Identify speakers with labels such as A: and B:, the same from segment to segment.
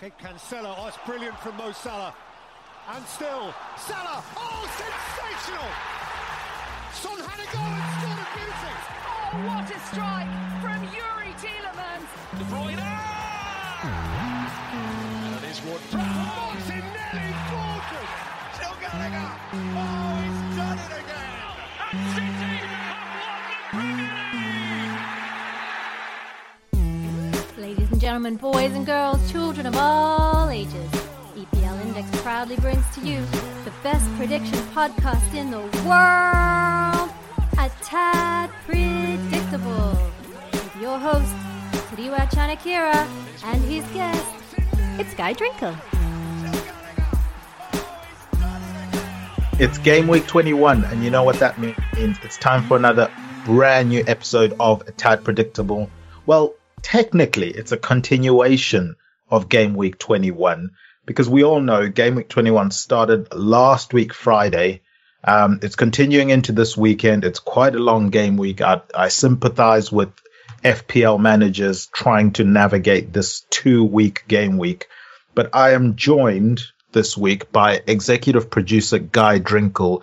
A: Escape Cancelo. Oh, it's brilliant from Mo Salah. And still, Salah. Oh, sensational! Son had a goal and scored a beauty.
B: Oh, what a strike from Youri Tielemans.
C: De Bruyne.
D: Gentlemen, boys and girls, children of all ages, EPL Index proudly brings to you the best prediction podcast in the world, A Tad Predictable, with your host, Tadiwa Chanakira, and his guest, it's Guy Drinkle.
E: It's game week 21, and you know what that means. It's time for another brand new episode of A Tad Predictable. Well, technically, it's a continuation of game week 21 because we all know game week 21 started last week, Friday. Um, it's continuing into this weekend. It's quite a long game week. I, I sympathize with FPL managers trying to navigate this two week game week, but I am joined this week by executive producer Guy Drinkle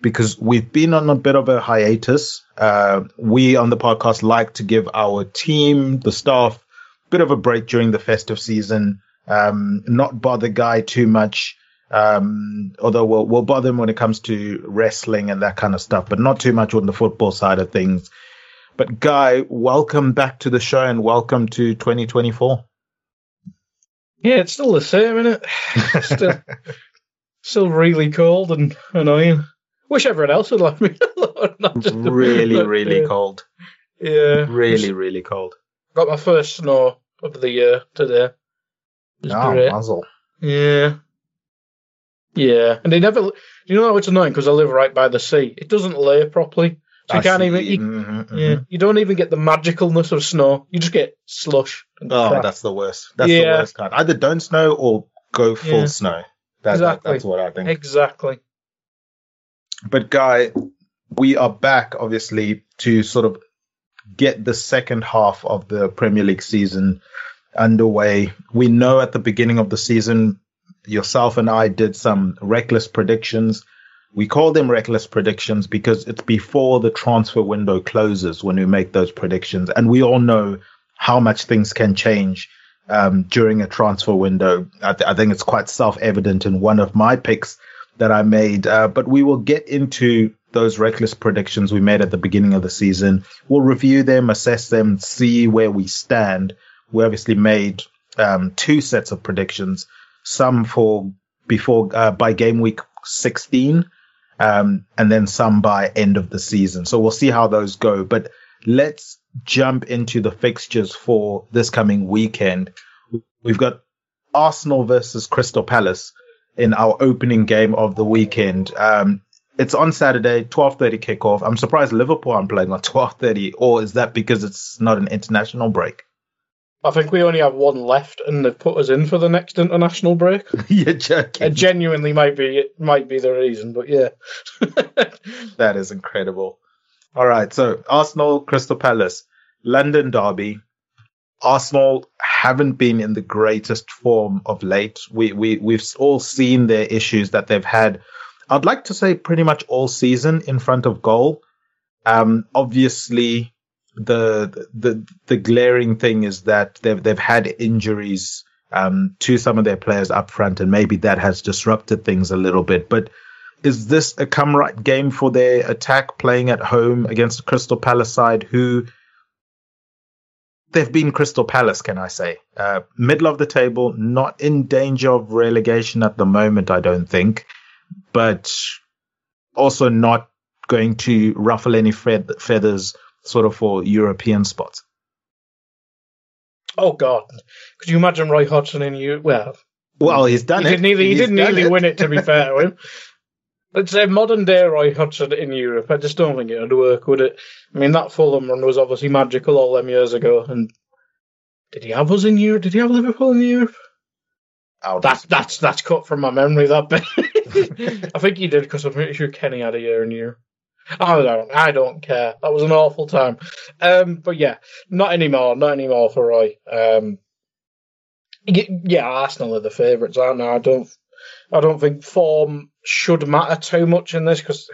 E: because we've been on a bit of a hiatus. Uh, we on the podcast like to give our team, the staff, a bit of a break during the festive season, um, not bother Guy too much. Um, although we'll, we'll bother him when it comes to wrestling and that kind of stuff, but not too much on the football side of things. But Guy, welcome back to the show and welcome to 2024.
F: Yeah, it's still the same, isn't it? still, still really cold and annoying. Wish everyone else would let me alone.
E: Really, really cold.
F: Yeah.
E: Really, really cold.
F: Got my first snow of the year today.
E: oh, great. muzzle.
F: Yeah. Yeah. And they never, you know how it's annoying because I live right by the sea. It doesn't layer properly. So you I can't see. even, you, mm-hmm, mm-hmm. yeah, you don't even get the magicalness of snow. You just get slush.
E: oh, crap. that's the worst. That's yeah. the worst kind. Either don't snow or go full yeah. snow. Exactly. That, that's what I think.
F: Exactly.
E: But Guy, we are back obviously to sort of get the second half of the Premier League season underway. We know at the beginning of the season, yourself and I did some reckless predictions we call them reckless predictions because it's before the transfer window closes when we make those predictions. And we all know how much things can change um, during a transfer window. I, th- I, think it's quite self evident in one of my picks that I made. Uh, but we will get into those reckless predictions we made at the beginning of the season. We'll review them, assess them, see where we stand. We obviously made um, two sets of predictions, some for before uh, by game week 16 um, and then some by end of the season. So we'll see how those go. But let's jump into the fixtures for this coming weekend. We've got Arsenal versus Crystal Palace in our opening game of the weekend. Um, it's on Saturday, 12:30 kickoff. I'm surprised Liverpool aren't playing on 12:30, or is that because it's not an international break?
F: I think we only have one left, and they've put us in for the next international break.
E: You're joking.
F: It genuinely might be it might be the reason, but yeah,
E: that is incredible. All right, so Arsenal, Crystal Palace, London Derby. Arsenal haven't been in the greatest form of late. We we we've all seen their issues that they've had. I'd like to say pretty much all season in front of goal. Um, obviously, the the the glaring thing is that they've they've had injuries um, to some of their players up front, and maybe that has disrupted things a little bit. But is this a come right game for their attack playing at home against Crystal Palace side who they've been Crystal Palace, can I say? Uh, middle of the table, not in danger of relegation at the moment, I don't think, but also not going to ruffle any feathers sort of for European spots.
F: Oh God! Could you imagine Roy Hodgson in you? Well,
E: well, he's done
F: he
E: it.
F: Nearly, he didn't nearly it. win it. To be fair to him, let's say modern day Roy Hodgson in Europe. I just don't think it would work, would it? I mean, that Fulham run was obviously magical all them years ago. And did he have us in Europe? Did he have Liverpool in Europe? Oh, that's that's that's cut from my memory. That bit. I think he did because I'm pretty sure Kenny had a year in Europe. I don't. I don't care. That was an awful time. Um, but yeah, not anymore. Not anymore for Roy. Um, yeah, Arsenal are the favourites, aren't they? I don't. I don't think form should matter too much in this because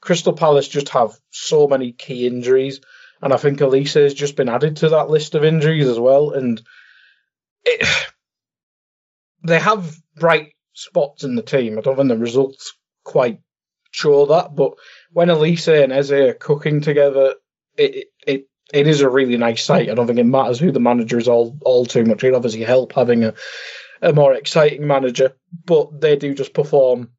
F: Crystal Palace just have so many key injuries, and I think Olise has just been added to that list of injuries as well. And it, they have bright spots in the team. I don't think the results quite show that, but when Olise and Eze are cooking together, it, it it is a really nice sight. I don't think it matters who the manager is all all too much. It obviously help having a a more exciting manager, but they do just perform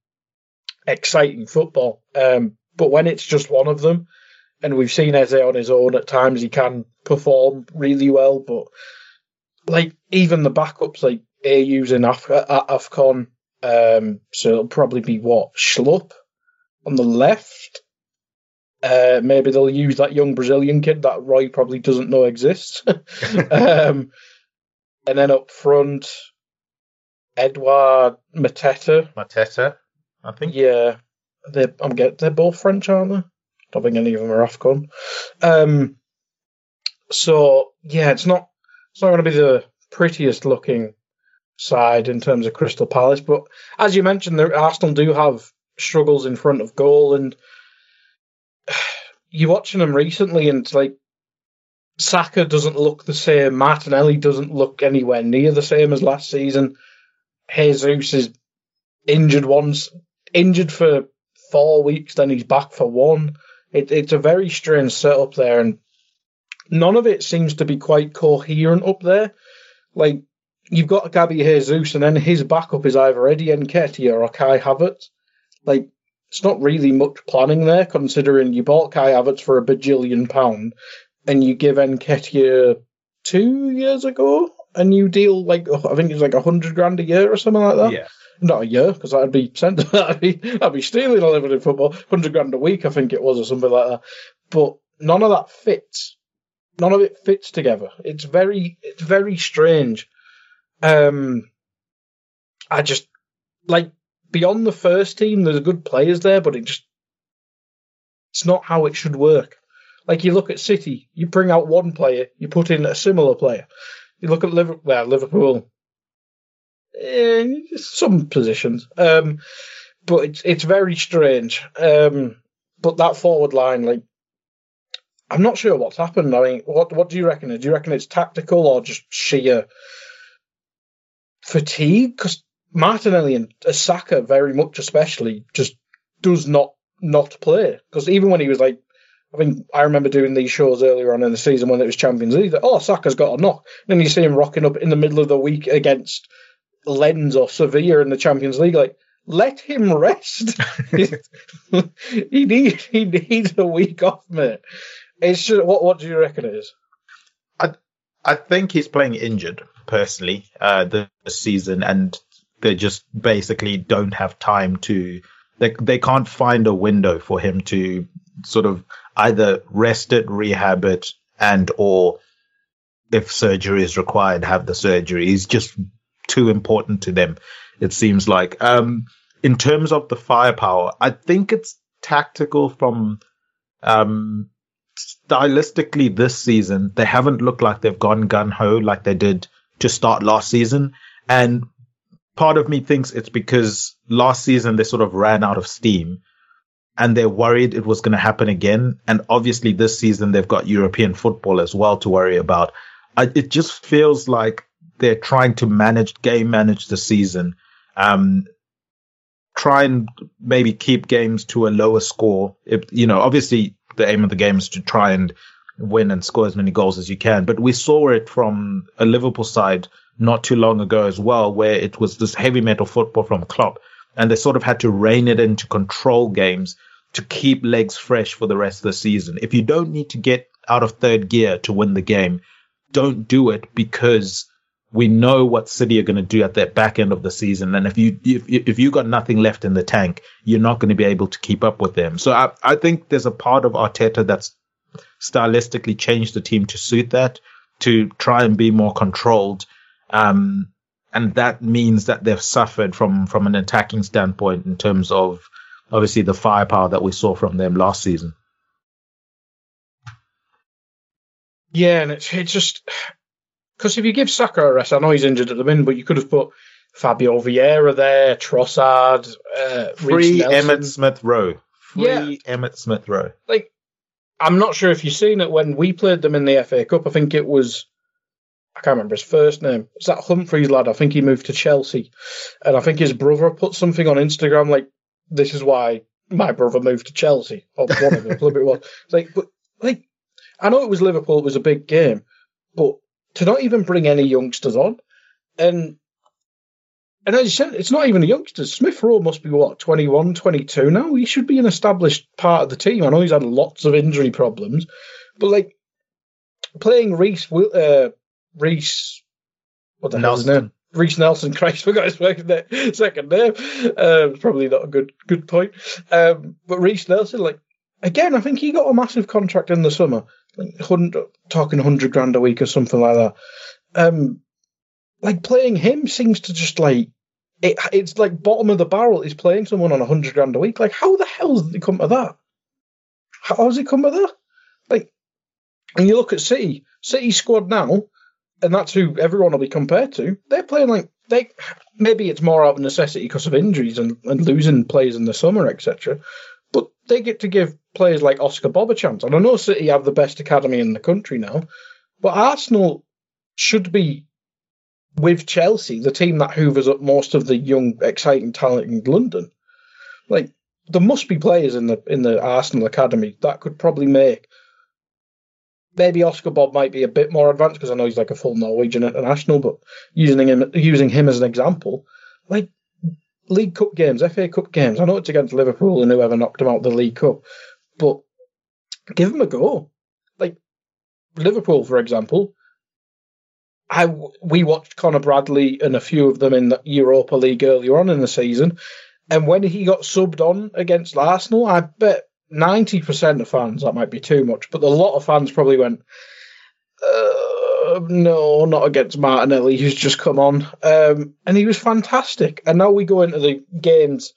F: exciting football. Um, but when it's just one of them, and we've seen Eze on his own at times, he can perform really well. But like even the backups, like Ayew's in Af- Afcon, um, so it'll probably be what Schlupp on the left. Uh, maybe they'll use that young Brazilian kid that Roy probably doesn't know exists. um, and then up front, Edouard Mateta.
E: Mateta, I think.
F: Yeah, they I'm get they're both French, aren't they? I Don't think any of them are Afcon. Um, so yeah, it's not it's not going to be the prettiest looking side in terms of Crystal Palace, but as you mentioned, the Arsenal do have struggles in front of goal, and you're watching them recently, and it's like Saka doesn't look the same. Martinelli doesn't look anywhere near the same as last season. Jesus is injured once, injured for four weeks, then he's back for one. It, it's a very strange setup there, and none of it seems to be quite coherent up there. Like you've got Gabby Jesus, and then his backup is either Eddie Nketiah or Kai Havertz. Like, it's not really much planning there, considering you bought Kai Havertz for a bajillion pound, and you give Nketiah two years ago a new deal, like I think it's like a hundred grand a year or something like that.
E: Yeah.
F: Not a year, because that'd be sent. That'd be that'd be stealing a living in football. Hundred grand a week, I think it was, or something like that. But none of that fits. None of it fits together. It's very, it's very strange. Um, I just like beyond the first team, there's good players there, but it just it's not how it should work. Like you look at City, you bring out one player, you put in a similar player. You look at Liverpool, well, Liverpool, eh, some positions, um, but it's it's very strange. Um, but that forward line, like, I'm not sure what's happened. I mean, what what do you reckon? Do you reckon it's tactical or just sheer fatigue? Because Martinelli and Saka very much especially just does not not play because even when he was like I think I remember doing these shows earlier on in the season when it was Champions League. That, oh, Saka's got a knock. And then you see him rocking up in the middle of the week against Lens or Sevilla in the Champions League. Like, let him rest. he needs he needs a week off, mate. It's just what what do you reckon it is?
E: I I think he's playing injured personally uh, this season, and they just basically don't have time to. They they can't find a window for him to sort of either rest it, rehab it, and or if surgery is required, have the surgery. He's just too important to them, it seems like. Um, in terms of the firepower, I think it's tactical from um, stylistically this season. They haven't looked like they've gone gun ho like they did to start last season. And part of me thinks it's because last season they sort of ran out of steam and they're worried it was going to happen again. And obviously this season they've got European football as well to worry about. I, it just feels like they're trying to manage game manage the season. Um, try and maybe keep games to a lower score. If, you know, obviously the aim of the game is to try and win and score as many goals as you can. But we saw it from a Liverpool side not too long ago as well, where it was this heavy metal football from Klopp, and they sort of had to rein it in to control games to keep legs fresh for the rest of the season. If you don't need to get out of third gear to win the game, don't do it because we know what City are going to do at the back end of the season, and if you if, if you got nothing left in the tank, you're not going to be able to keep up with them. So I I think there's a part of Arteta that's stylistically changed the team to suit that, to try and be more controlled. Um, and that means that they've suffered from from an attacking standpoint in terms of obviously the firepower that we saw from them last season.
F: Yeah, and it's it's just because if you give Saka a rest, I know he's injured at the minute, but you could have put Fabio Vieira there, Trossard, uh,
E: free Emile Smith Rowe, free yeah. Emile Smith Rowe.
F: Like, I'm not sure if you've seen it when we played them in the FA Cup. I think it was. I can't remember his first name. Is that Humphreys lad? I think he moved to Chelsea, and I think his brother put something on Instagram like, "This is why my brother moved to Chelsea." Or one of them, a little bit was. It's like, but like, I know it was Liverpool. It was a big game, but to not even bring any youngsters on. And and as you said, it's not even a youngster. Smith Rowe must be what, 21, 22 now? He should be an established part of the team. I know he's had lots of injury problems, but like playing Reiss, uh, Reiss, what the hell is his name? Reiss Nelson, Christ, forgot his second name. Second name. Uh, probably not a good good point. Um, but Reiss Nelson, like again, I think he got a massive contract in the summer like hundred, talking hundred grand a week or something like that. Um, like playing him seems to just like it, it's like bottom of the barrel. He's playing someone on a hundred grand a week. Like how the hell did he come to that? How has he come to that? Like, and you look at City, City squad now, and that's who everyone will be compared to. They're playing like they maybe it's more out of necessity because of injuries and, and losing players in the summer, etc. But they get to give players like Oscar Bobb a chance. And I know City have the best academy in the country now, but Arsenal should be with Chelsea, the team that hoovers up most of the young, exciting talent in London. Like there must be players in the in the Arsenal academy that could probably make. Maybe Oscar Bobb might be a bit more advanced because I know he's like a full Norwegian international, but using him using him as an example, like League Cup games, FA Cup games. I know it's against Liverpool and whoever knocked them out the League Cup, but give them a go. Like Liverpool, for example, I we watched Conor Bradley and a few of them in the Europa League earlier on in the season, and when he got subbed on against Arsenal, I bet ninety percent of fans that might be too much, but a lot of fans probably went. Uh, no, not against Martinelli, who's just come on. Um, and he was fantastic. And now we go into the games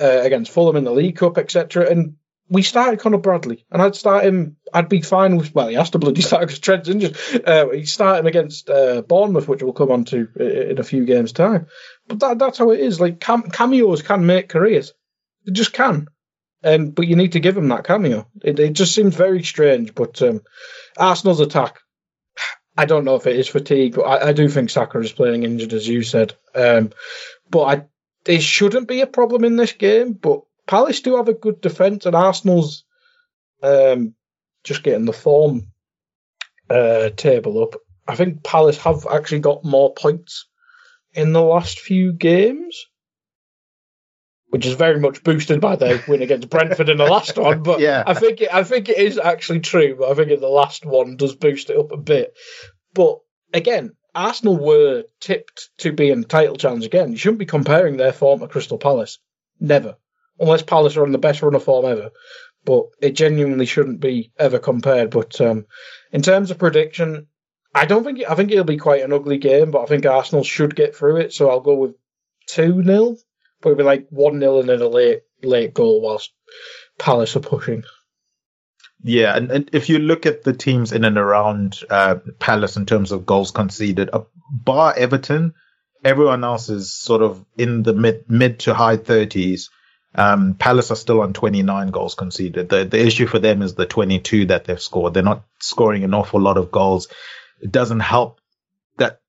F: uh, against Fulham in the League Cup, etc. And we started Conor Bradley, and I'd start him. I'd be fine with. Well, he has to bloody start because Trent's injured. Uh, he start him against uh, Bournemouth, which we'll come on to in a few games' time. But that, that's how it is. Like cam- cameos can make careers. they just can. And but you need to give him that cameo. It, it just seems very strange. But um, Arsenal's attack I don't know if it is fatigue, but I, I do think Saka is playing injured, as you said. Um, but I, it shouldn't be a problem in this game. But Palace do have a good defence, and Arsenal's um, just getting the form uh, table up. I think Palace have actually got more points in the last few games, which is very much boosted by their win against Brentford in the last one. But yeah. I think it, I think it is actually true. But I think the last one does boost it up a bit. But again, Arsenal were tipped to be in the title challenge again. You shouldn't be comparing their form to Crystal Palace. Never. Unless Palace are on the best run of form ever. But it genuinely shouldn't be ever compared. But um, in terms of prediction, I don't think I think it'll be quite an ugly game, but I think Arsenal should get through it. So I'll go with two 0 but it'll be like one 0 and then a late late goal whilst Palace are pushing.
E: Yeah, and, and if you look at the teams in and around uh, Palace in terms of goals conceded, uh, bar Everton, everyone else is sort of in the mid mid to high thirties. Um, Palace are still on 29 goals conceded. The the issue for them is the 22 that they've scored. They're not scoring an awful lot of goals it doesn't help that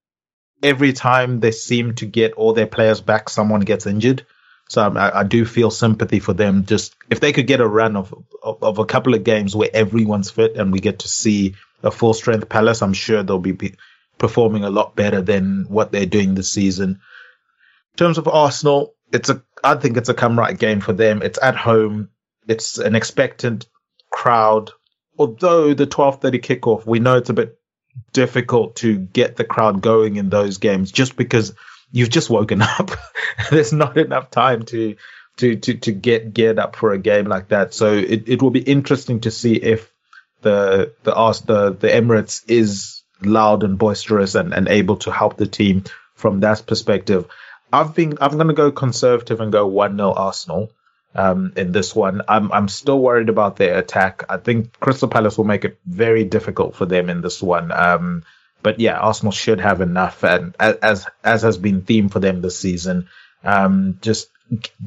E: every time they seem to get all their players back, someone gets injured. So I, I, do feel sympathy for them. Just if they could get a run of, of, of a couple of games where everyone's fit and we get to see a full strength Palace, I'm sure they'll be, be performing a lot better than what they're doing this season. In terms of Arsenal, it's a I think it's a come right game for them. It's at home. It's an expectant crowd. Although the 12:30 kickoff, we know it's a bit difficult to get the crowd going in those games just because you've just woken up. There's not enough time to to to to get geared up for a game like that. So it, it will be interesting to see if the the the the Emirates is loud and boisterous and, and able to help the team from that perspective. I've been I'm gonna go conservative and go one 0 Arsenal um, in this one. I'm I'm still worried about their attack. I think Crystal Palace will make it very difficult for them in this one. Um, but yeah, Arsenal should have enough, and as as has been theme for them this season, um, just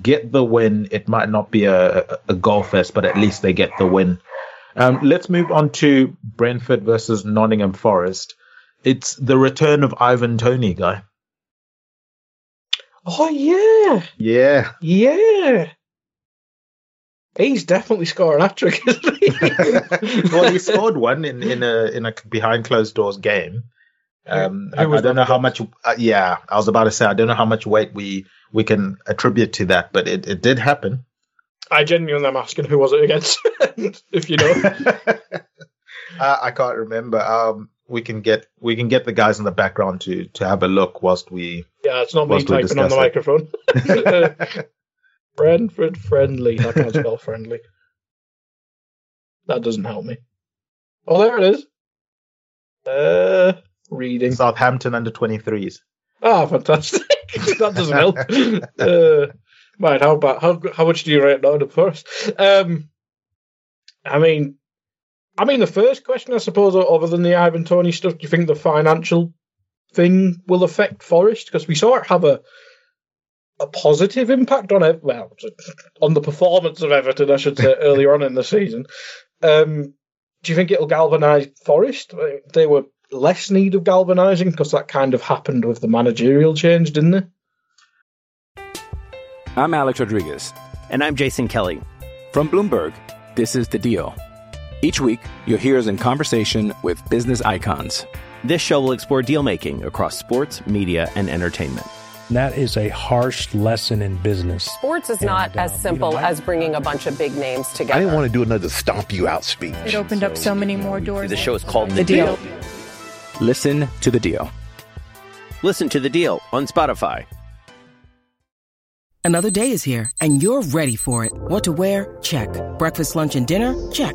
E: get the win. It might not be a, a goal fest, but at least they get the win. Um, let's move on to Brentford versus Nottingham Forest. It's the return of Ivan Toney, guy.
F: Oh yeah,
E: yeah,
F: yeah. He's definitely scoring a trick, isn't he?
E: well, he scored one in, in a in a behind closed doors game. Um, I, I, don't know how much. Uh, yeah, I was about to say I don't know how much weight we we can attribute to that, but it, it did happen.
F: I genuinely am asking who was it against, if you know.
E: uh, I can't remember. Um, we can get we can get the guys in the background to to have a look whilst we.
F: Yeah, it's not me typing on the it. microphone. Brentford friendly. I can't spell friendly. That doesn't help me. Oh, there it is. Uh, reading.
E: Southampton under 23s.
F: Ah, fantastic. that doesn't help. uh, right, how about how how much do you rate Nottingham Forest? Um, I mean, I mean the first question, I suppose, other than the Ivan Toney stuff, do you think the financial thing will affect Forest? Because we saw it have a a positive impact on it. Well, on the performance of Everton, I should say, earlier on in the season. Um, do you think it'll galvanise Forest? They were less need of galvanising because that kind of happened with the managerial change, didn't it?
G: I'm Alex Rodriguez.
H: And I'm Jason Kelly.
G: From Bloomberg, this is The Deal. Each week, you'll hear us in conversation with business icons.
H: This show will explore deal making across sports, media, and entertainment
I: that is a harsh lesson in business.
J: Sports is and, not as uh, simple you know, as bringing a bunch of big names together.
K: I didn't want to do another stomp you out speech.
D: It opened so, up so many more doors.
H: The show is called The, the deal. deal.
G: Listen to the deal.
H: Listen to the deal on Spotify.
L: Another day is here, and you're ready for it. What to wear? Check. Breakfast, lunch, and dinner? Check.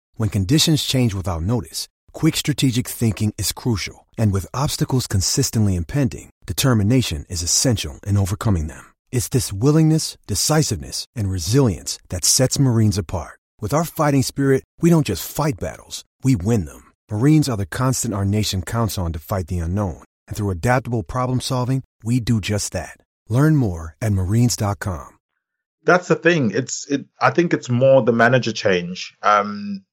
M: When conditions change without notice, quick strategic thinking is crucial. And with obstacles consistently impending, determination is essential in overcoming them. It's this willingness, decisiveness, and resilience that sets Marines apart. With our fighting spirit, we don't just fight battles, we win them. Marines are the constant our nation counts on to fight the unknown. And through adaptable problem solving, we do just that. Learn more at marines.com.
E: That's the thing. It's it I think it's more the manager change. Um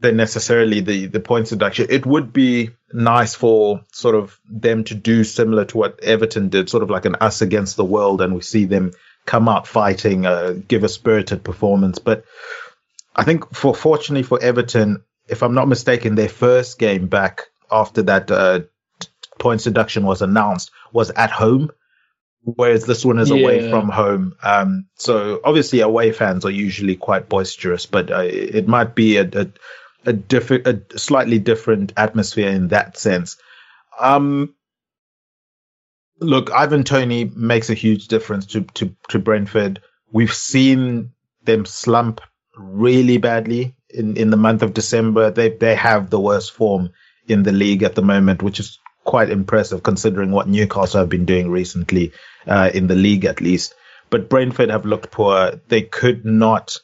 E: than necessarily the the points deduction. It would be nice for sort of them to do similar to what Everton did, sort of like an us against the world, and we see them come out fighting, uh, give a spirited performance. But I think for fortunately for Everton, if I'm not mistaken, their first game back after that uh, points deduction was announced was at home, whereas this one is yeah. away from home. Um, so obviously away fans are usually quite boisterous, but uh, it might be a, a a different, a slightly different atmosphere in that sense. Um, look, Ivan Toney makes a huge difference to, to, to Brentford. We've seen them slump really badly in, in the month of December. They, they have the worst form in the league at the moment, which is quite impressive considering what Newcastle have been doing recently, uh, in the league at least. But Brentford have looked poor. They could not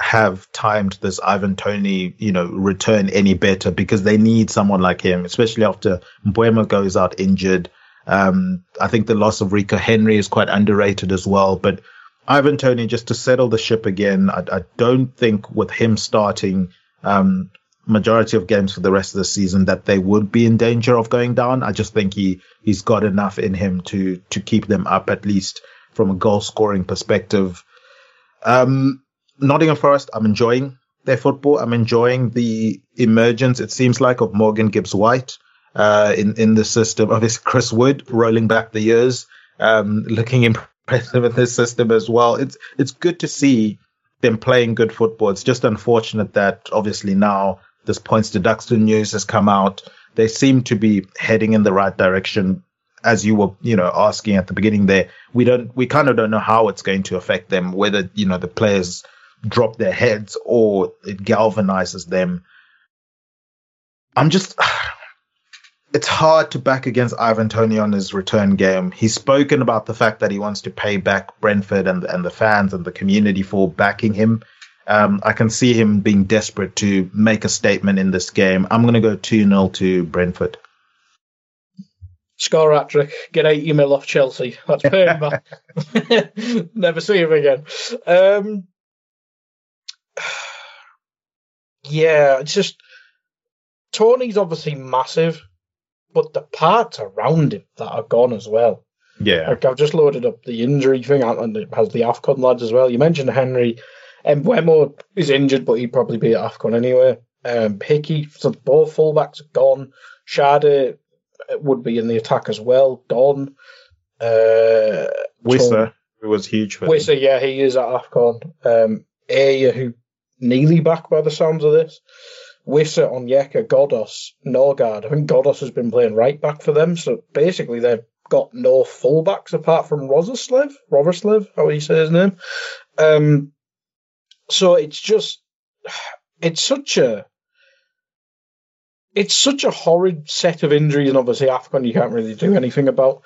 E: have timed this Ivan Toney, you know, return any better because they need someone like him, especially after Mbeumo goes out injured. Um, I think the loss of Rico Henry is quite underrated as well, but Ivan Toney, just to settle the ship again. I, I don't think with him starting, um, majority of games for the rest of the season that they would be in danger of going down. I just think he, he's got enough in him to, to keep them up at least from a goal scoring perspective. Um, Nottingham Forest, I'm enjoying their football. I'm enjoying the emergence, it seems like, of Morgan Gibbs White uh, in, in the system. Obviously, Chris Wood rolling back the years, um, looking impressive in this system as well. It's, it's good to see them playing good football. It's just unfortunate that obviously now this points deduction news has come out. They seem to be heading in the right direction. As you were, you know, asking at the beginning there, we don't, we kind of don't know how it's going to affect them, whether, you know, the players drop their heads or it galvanizes them. I'm just, it's hard to back against Ivan Toney on his return game. He's spoken about the fact that he wants to pay back Brentford and, and the fans and the community for backing him. Um, I can see him being desperate to make a statement in this game. I'm going to go 2 0 to Brentford.
F: Score hat trick, get 80 mil off Chelsea. That's paying back. Never see him again. Um, yeah, it's just Toney's obviously massive, but the parts around him that are gone as well.
E: Yeah,
F: like I've just loaded up the injury thing, and it has the Afcon lads as well. You mentioned Henry, and Mbeumo is injured, but he'd probably be at Afcon anyway. Um, Hickey, so both fullbacks are gone. Schade would be in the attack as well, gone. Uh,
E: Wissa, who was huge for
F: Wissa, yeah, he is at Afcon. Um, Ajer, who nearly back by the sounds of this. Wissa, Onyeka, Ghoddos, Norgard. I think Ghoddos has been playing right back for them. So basically, they've got no fullbacks apart from Rozerslev, Roverslev, how do you say his name. Um, so it's just, it's such a, it's such a horrid set of injuries, and obviously Afcon you can't really do anything about.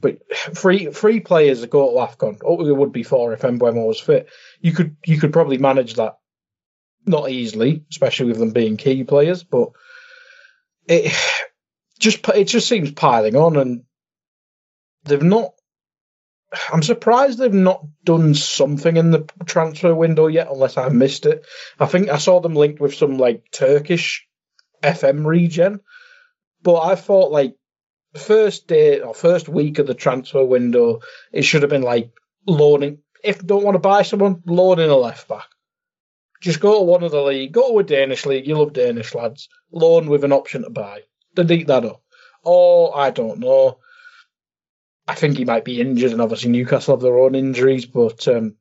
F: But free free players that go to Afcon, oh, it would be four if Mbeumo was fit. You could you could probably manage that not easily, especially with them being key players, but it just it just seems piling on, and they've not. I'm surprised they've not done something in the transfer window yet, unless I missed it. I think I saw them linked with some like Turkish FM regen, but I thought like first day or first week of the transfer window, it should have been like loaning. If don't want to buy someone, loaning a left back just go to one of the league, go to a Danish league. You love Danish lads. Loan with an option to buy. Delete that up. Or I don't know. I think he might be injured, and obviously Newcastle have their own injuries. But um,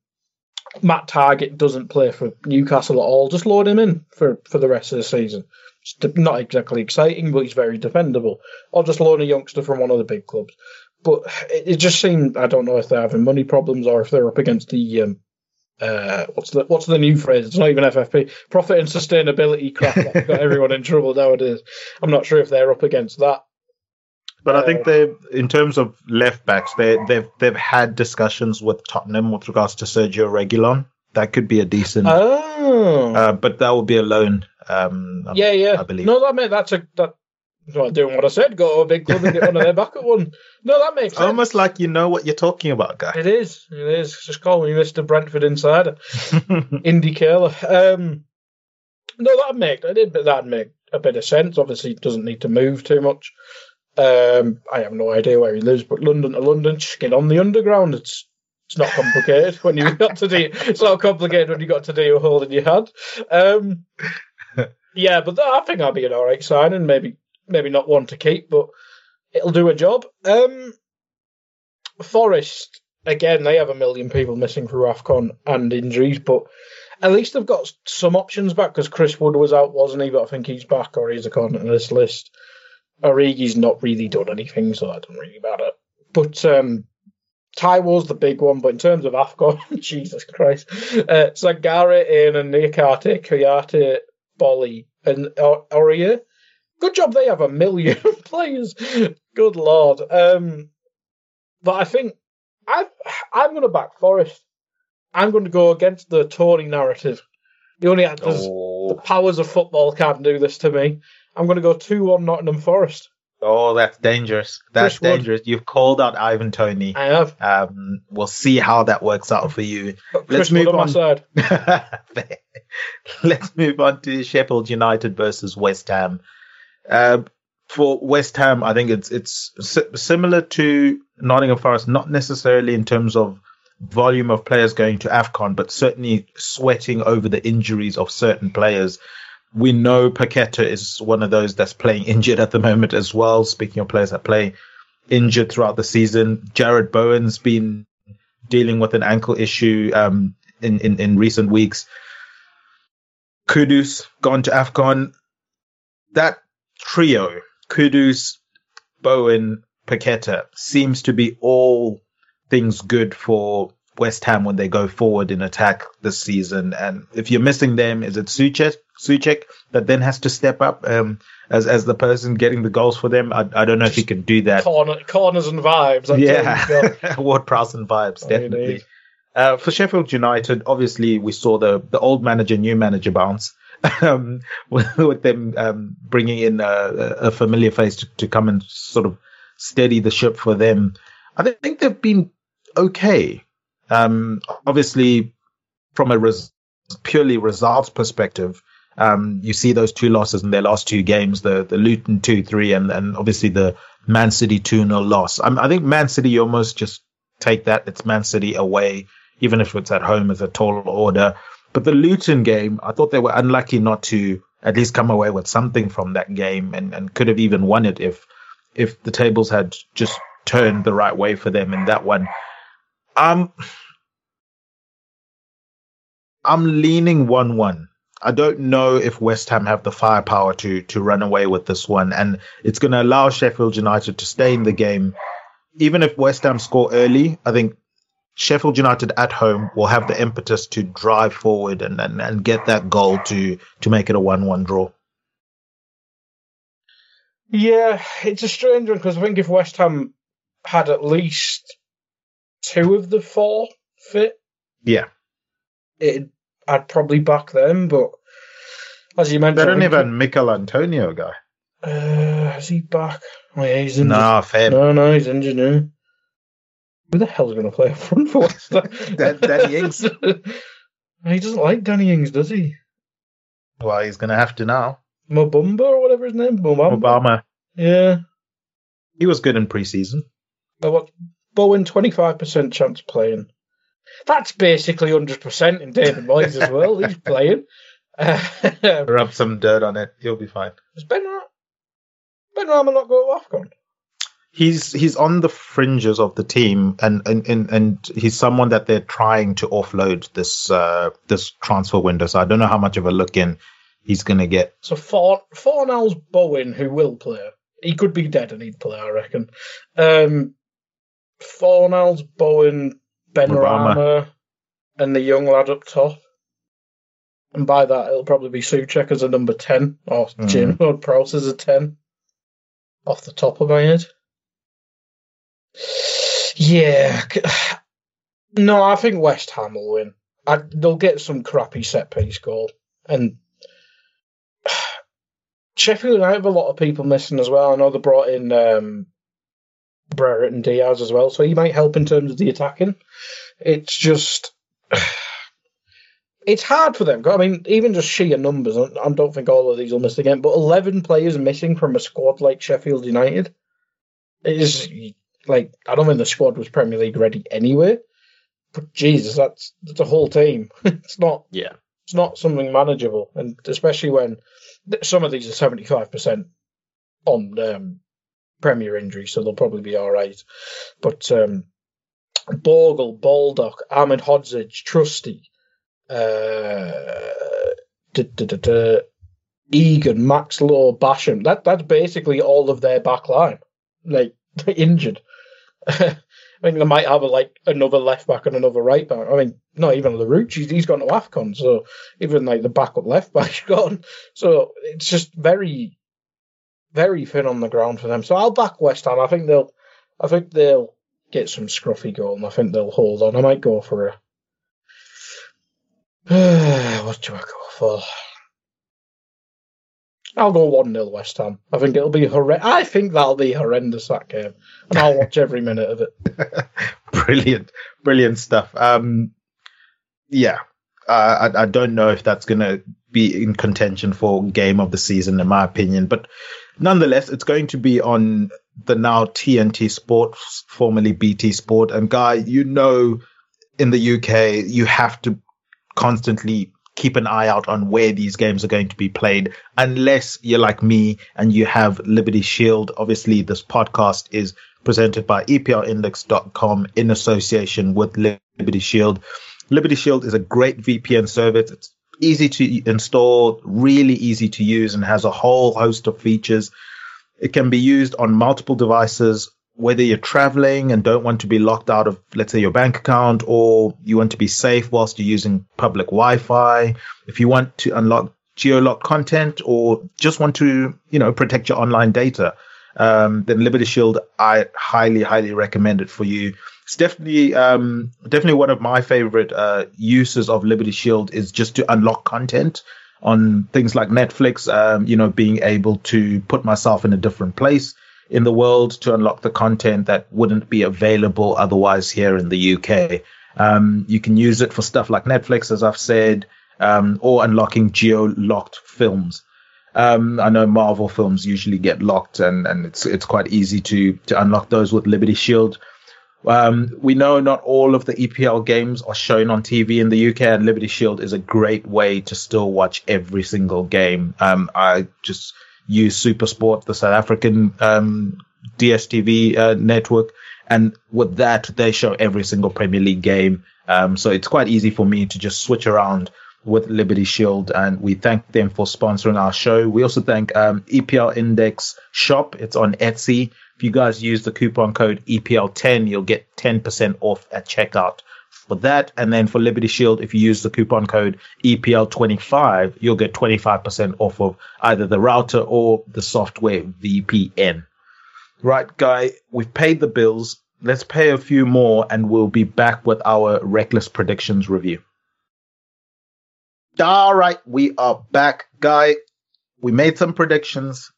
F: Matt Targett doesn't play for Newcastle at all. Just load him in for, for the rest of the season. It's not exactly exciting, but he's very defendable. Or just loan a youngster from one of the big clubs. But it, it just seemed I don't know if they're having money problems or if they're up against the um, uh, what's the what's the new phrase? It's not even FFP. Profit and sustainability crap that got everyone in trouble nowadays. I'm not sure if they're up against that.
E: But uh, I think uh, they, in terms of left backs, they they've they've had discussions with Tottenham with regards to Sergio Reguilon. That could be a decent.
F: Oh.
E: Uh, but that would be a loan. Um,
F: yeah, yeah. I believe. No, that meant that's a that not doing what I said. Go to a big club and get one of their back at one. No, that makes sense.
E: Almost like you know what you're talking about, guy.
F: It is. It is. Just call me Mister Brentford Insider, Indy Curler. Um, no, that'd make. I did, but that'd make a bit of sense. Obviously, it doesn't need to move too much. Um, I have no idea where he lives, but London to London, just get on the underground. It's it's not complicated when you got to do. It's not complicated when you got to do a hole in your hand. Um, yeah, but I think that'd be an alright signing. Maybe maybe not one to keep, but it'll do a job. Um, Forest again, they have a million people missing through Afcon and injuries, but at least they've got some options back because Chris Wood was out, wasn't he? But I think he's back, or he's according to this list. Origi's not really done anything, so that doesn't really matter. But um, Taiwo's the big one, but in terms of Afcon, Jesus Christ, uh, Sangaré, in and Niakate, Kouyaté, Boly, and Aurier. Good job they have a million players. Good lord. Um, but I think I I'm going to back Forest. I'm going to go against the Tory narrative. The only oh. the powers of football can't do this to me. I'm going to go two one Nottingham Forest.
E: Oh, that's dangerous. That's Chris dangerous. Wood. You've called out Ivan Toney.
F: I have.
E: Um, we'll see how that works out for you.
F: Let's move on. on
E: Let's move on to Sheffield United versus West Ham. Uh, for West Ham, I think it's it's similar to Nottingham Forest, not necessarily in terms of volume of players going to AFCON, but certainly sweating over the injuries of certain players. We know Paqueta is one of those that's playing injured at the moment as well. Speaking of players that play injured throughout the season, Jarrod Bowen's been dealing with an ankle issue um, in, in, in recent weeks. Kudus gone to AFCON. That trio, Kudus, Bowen, Paqueta, seems to be all things good for West Ham when they go forward in attack this season. And if you're missing them, is it Soucek, Soucek that then has to step up um, as as the person getting the goals for them? I, I don't know if he can do that.
F: Corner, corners and vibes.
E: I'm yeah, Ward Prowse and vibes, definitely. Uh, for Sheffield United, obviously we saw the the old manager, new manager bounce. Um, with, them um, bringing in a, a familiar face to, to come and sort of steady the ship for them. I think they've been okay. Um, obviously, from a res- purely results perspective, um, you see those two losses in their last two games, the, the Luton 2-3 and, and obviously the Man City 2-0 loss. I, I think Man City, you almost just take that. It's Man City away, even if it's at home as a tall order. But the Luton game, I thought they were unlucky not to at least come away with something from that game and, and could have even won it if if the tables had just turned the right way for them in that one. Um, I'm leaning one-one. I don't know if West Ham have the firepower to to run away with this one, and it's going to allow Sheffield United to stay in the game. Even if West Ham score early, I think Sheffield United at home will have the impetus to drive forward and, and, and get that goal to to make it a one-one draw.
F: Yeah, it's a strange one because I think if West Ham had at least two of the four fit,
E: yeah,
F: it I'd probably back them. But as you mentioned,
E: they don't even Michail Antonio guy.
F: Uh, is he back? Oh, yeah, he's injured.
E: No, fair.
F: No, no, he's injured now. Who the hell's going to play up front for Ham?
E: Danny Ings.
F: he doesn't like Danny Ings, does he?
E: Well, he's going to have to now.
F: Mobumba or whatever his name. Mobamba.
E: Obama.
F: Yeah.
E: He was good in preseason.
F: But what? Bowen twenty five percent chance of playing. That's basically hundred percent in David Moyes as well. He's playing.
E: Rub some dirt on it. He'll be fine.
F: Does Ben Benrahma not go to Afcon?
E: He's he's on the fringes of the team, and and, and, and he's someone that they're trying to offload this uh, this transfer window. So I don't know how much of a look in he's going to get.
F: So for Fornals Bowen, who will play, he could be dead and he'd play, I reckon. Um, Fornals Bowen, Benrahma, and the young lad up top. And by that, it'll probably be Soucek as a number 10, or mm. Jim or Prowse as a 10, off the top of my head. Yeah. No, I think West Ham will win. I, they'll get some crappy set piece goal. And Sheffield United have a lot of people missing as well. I know they brought in um, Brereton Diaz as well, so he might help in terms of the attacking. It's just. It's hard for them. I mean, even just sheer numbers, I don't think all of these will miss again, but 11 players missing from a squad like Sheffield United is like, I don't think the squad was Premier League ready anyway. But Jesus, that's that's a whole team. it's not.
E: Yeah.
F: It's not something manageable, and especially when some of these are seventy five percent on um, Premier injury, so they'll probably be all right. But um, Bogle, Baldock, Ahmedhodzic, Trusty, uh, Egan, Max Law, Basham. That that's basically all of their back line. Like they're injured. I think they might have a, like another left back and another right back. I mean, not even Larouci. He's, he's gone to Afcon, so even like the backup left back's gone. So it's just very, very thin on the ground for them. So I'll back West Ham. I think they'll, I think they'll get some scruffy goal, and I think they'll hold on. I might go for a. what do I go for? I'll go 1 0 West Ham. I think it'll be horrendous. I think that'll be horrendous, that game. And I'll watch every minute of it.
E: brilliant. Brilliant stuff. Um, yeah. Uh, I, I don't know if that's going to be in contention for game of the season, in my opinion. But nonetheless, it's going to be on the now TNT Sports, formerly BT Sport. And Guy, you know, in the UK, you have to constantly keep an eye out on where these games are going to be played. Unless you're like me and you have Liberty Shield. Obviously, this podcast is presented by EPLindex.com in association with Liberty Shield. Liberty Shield is a great VPN service. It's easy to install, really easy to use, and has a whole host of features. It can be used on multiple devices whether you're traveling and don't want to be locked out of, let's say, your bank account, or you want to be safe whilst you're using public Wi-Fi, if you want to unlock geolock content, or just want to, you know, protect your online data, um, then Liberty Shield, I highly, highly recommend it for you. It's definitely, um, definitely one of my favorite uh, uses of Liberty Shield is just to unlock content on things like Netflix. Um, you know, being able to put myself in a different place in the world to unlock the content that wouldn't be available otherwise here in the UK. Um, you can use it for stuff like Netflix, as I've said, um, or unlocking geo-locked films. Um, I know Marvel films usually get locked, and, and it's it's quite easy to to unlock those with Liberty Shield. Um, we know not all of the EPL games are shown on TV in the UK, and Liberty Shield is a great way to still watch every single game. Um, I just use Supersport, the South African um, DSTV uh, network, and with that they show every single Premier League game. Um, so it's quite easy for me to just switch around with Liberty Shield, and we thank them for sponsoring our show. We also thank um, EPL Index Shop. It's on Etsy. If you guys use the coupon code EPL10, you'll get 10% off at checkout for that. And then for Liberty Shield, if you use the coupon code EPL25, you'll get 25% off of either the router or the software VPN. Right, guy, we've paid the bills. Let's pay a few more and we'll be back with our reckless predictions review. All right, we are back, guy. We made some predictions.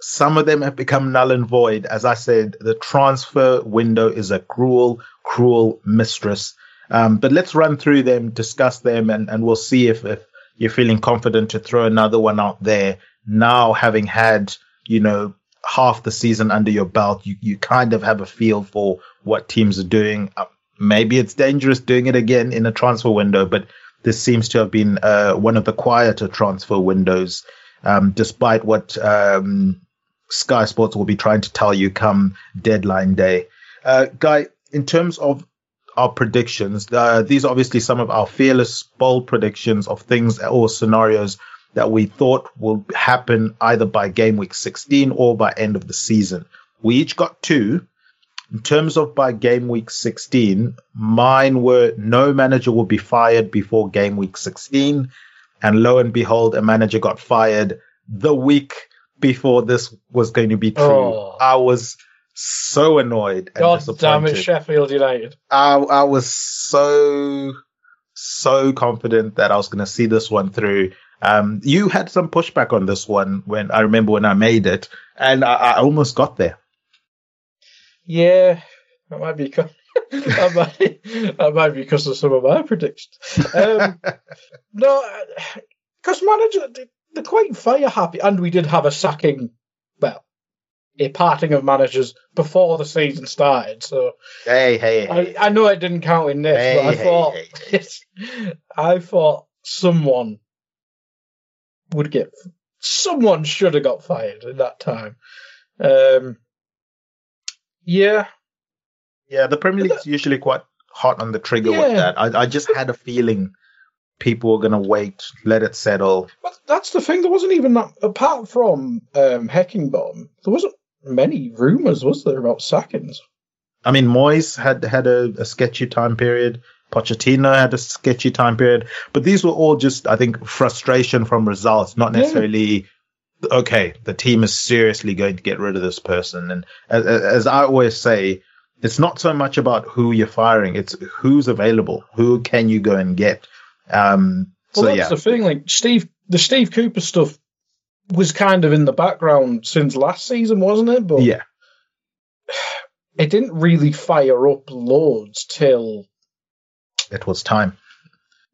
E: Some of them have become null and void. As I said, the transfer window is a cruel, cruel mistress. Um, but let's run through them, discuss them, and, and we'll see if, if you're feeling confident to throw another one out there. Now, having had, you know, half the season under your belt, you, you kind of have a feel for what teams are doing. Uh, maybe it's dangerous doing it again in a transfer window, but this seems to have been uh, one of the quieter transfer windows, um, despite what um, Sky Sports will be trying to tell you come deadline day. Uh, Guy, in terms of our predictions. Uh, these are obviously some of our fearless, bold predictions of things or scenarios that we thought will happen either by game week 16 or by end of the season. We each got two. In terms of by game week 16, mine were no manager will be fired before game week 16. And lo and behold, a manager got fired the week before this was going to be true. Oh. I was so annoyed.
F: God damn it, Sheffield United.
E: I, I was so, so confident that I was going to see this one through. Um, you had some pushback on this one when I remember when I made it, and I, I almost got there.
F: Yeah, that might be because that, might, that might be because of some of my predictions. Um, no, because manager they're quite fire happy, and we did have a sacking. Well, a parting of managers before the season started. So
E: hey, hey,
F: hey. I, I know it didn't count in this, hey, but I hey, thought hey, I thought someone would get someone should have got fired at that time. Um, Yeah,
E: yeah. The Premier League's usually quite hot on the trigger yeah. with that. I, I just had a feeling people were going to wait, let it settle.
F: But that's the thing. There wasn't even that. Apart from um, Heckingbottom, there wasn't many rumours, was there, about sackings?
E: I mean, Moyes had had a, a, sketchy time period. Pochettino had a sketchy time period, but these were all just, I think, frustration from results, not necessarily. Yeah. Okay, the team is seriously going to get rid of this person. And as, as I always say, it's not so much about who you're firing; it's who's available. Who can you go and get? Um,
F: well,
E: so,
F: that's
E: yeah.
F: the thing. Like Steve, the Steve Cooper stuff was kind of in the background since last season, wasn't it?
E: But yeah,
F: it didn't really fire up loads till
E: it was time.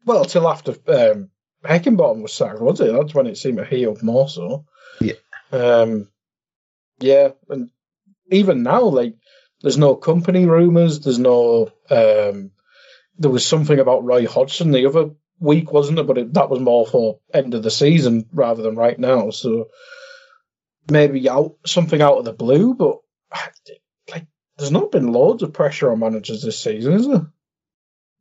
F: Well, till after um, Heckingbottom was sacked, was it? That's when it seemed to heat up more so.
E: Yeah.
F: Um, yeah, and even now, like, there's no company rumours. There's no. Um, there was something about Roy Hodgson the other week, wasn't it? But it, that was more for end of the season rather than right now. So maybe out something out of the blue, but like there's not been loads of pressure on managers this season, is there?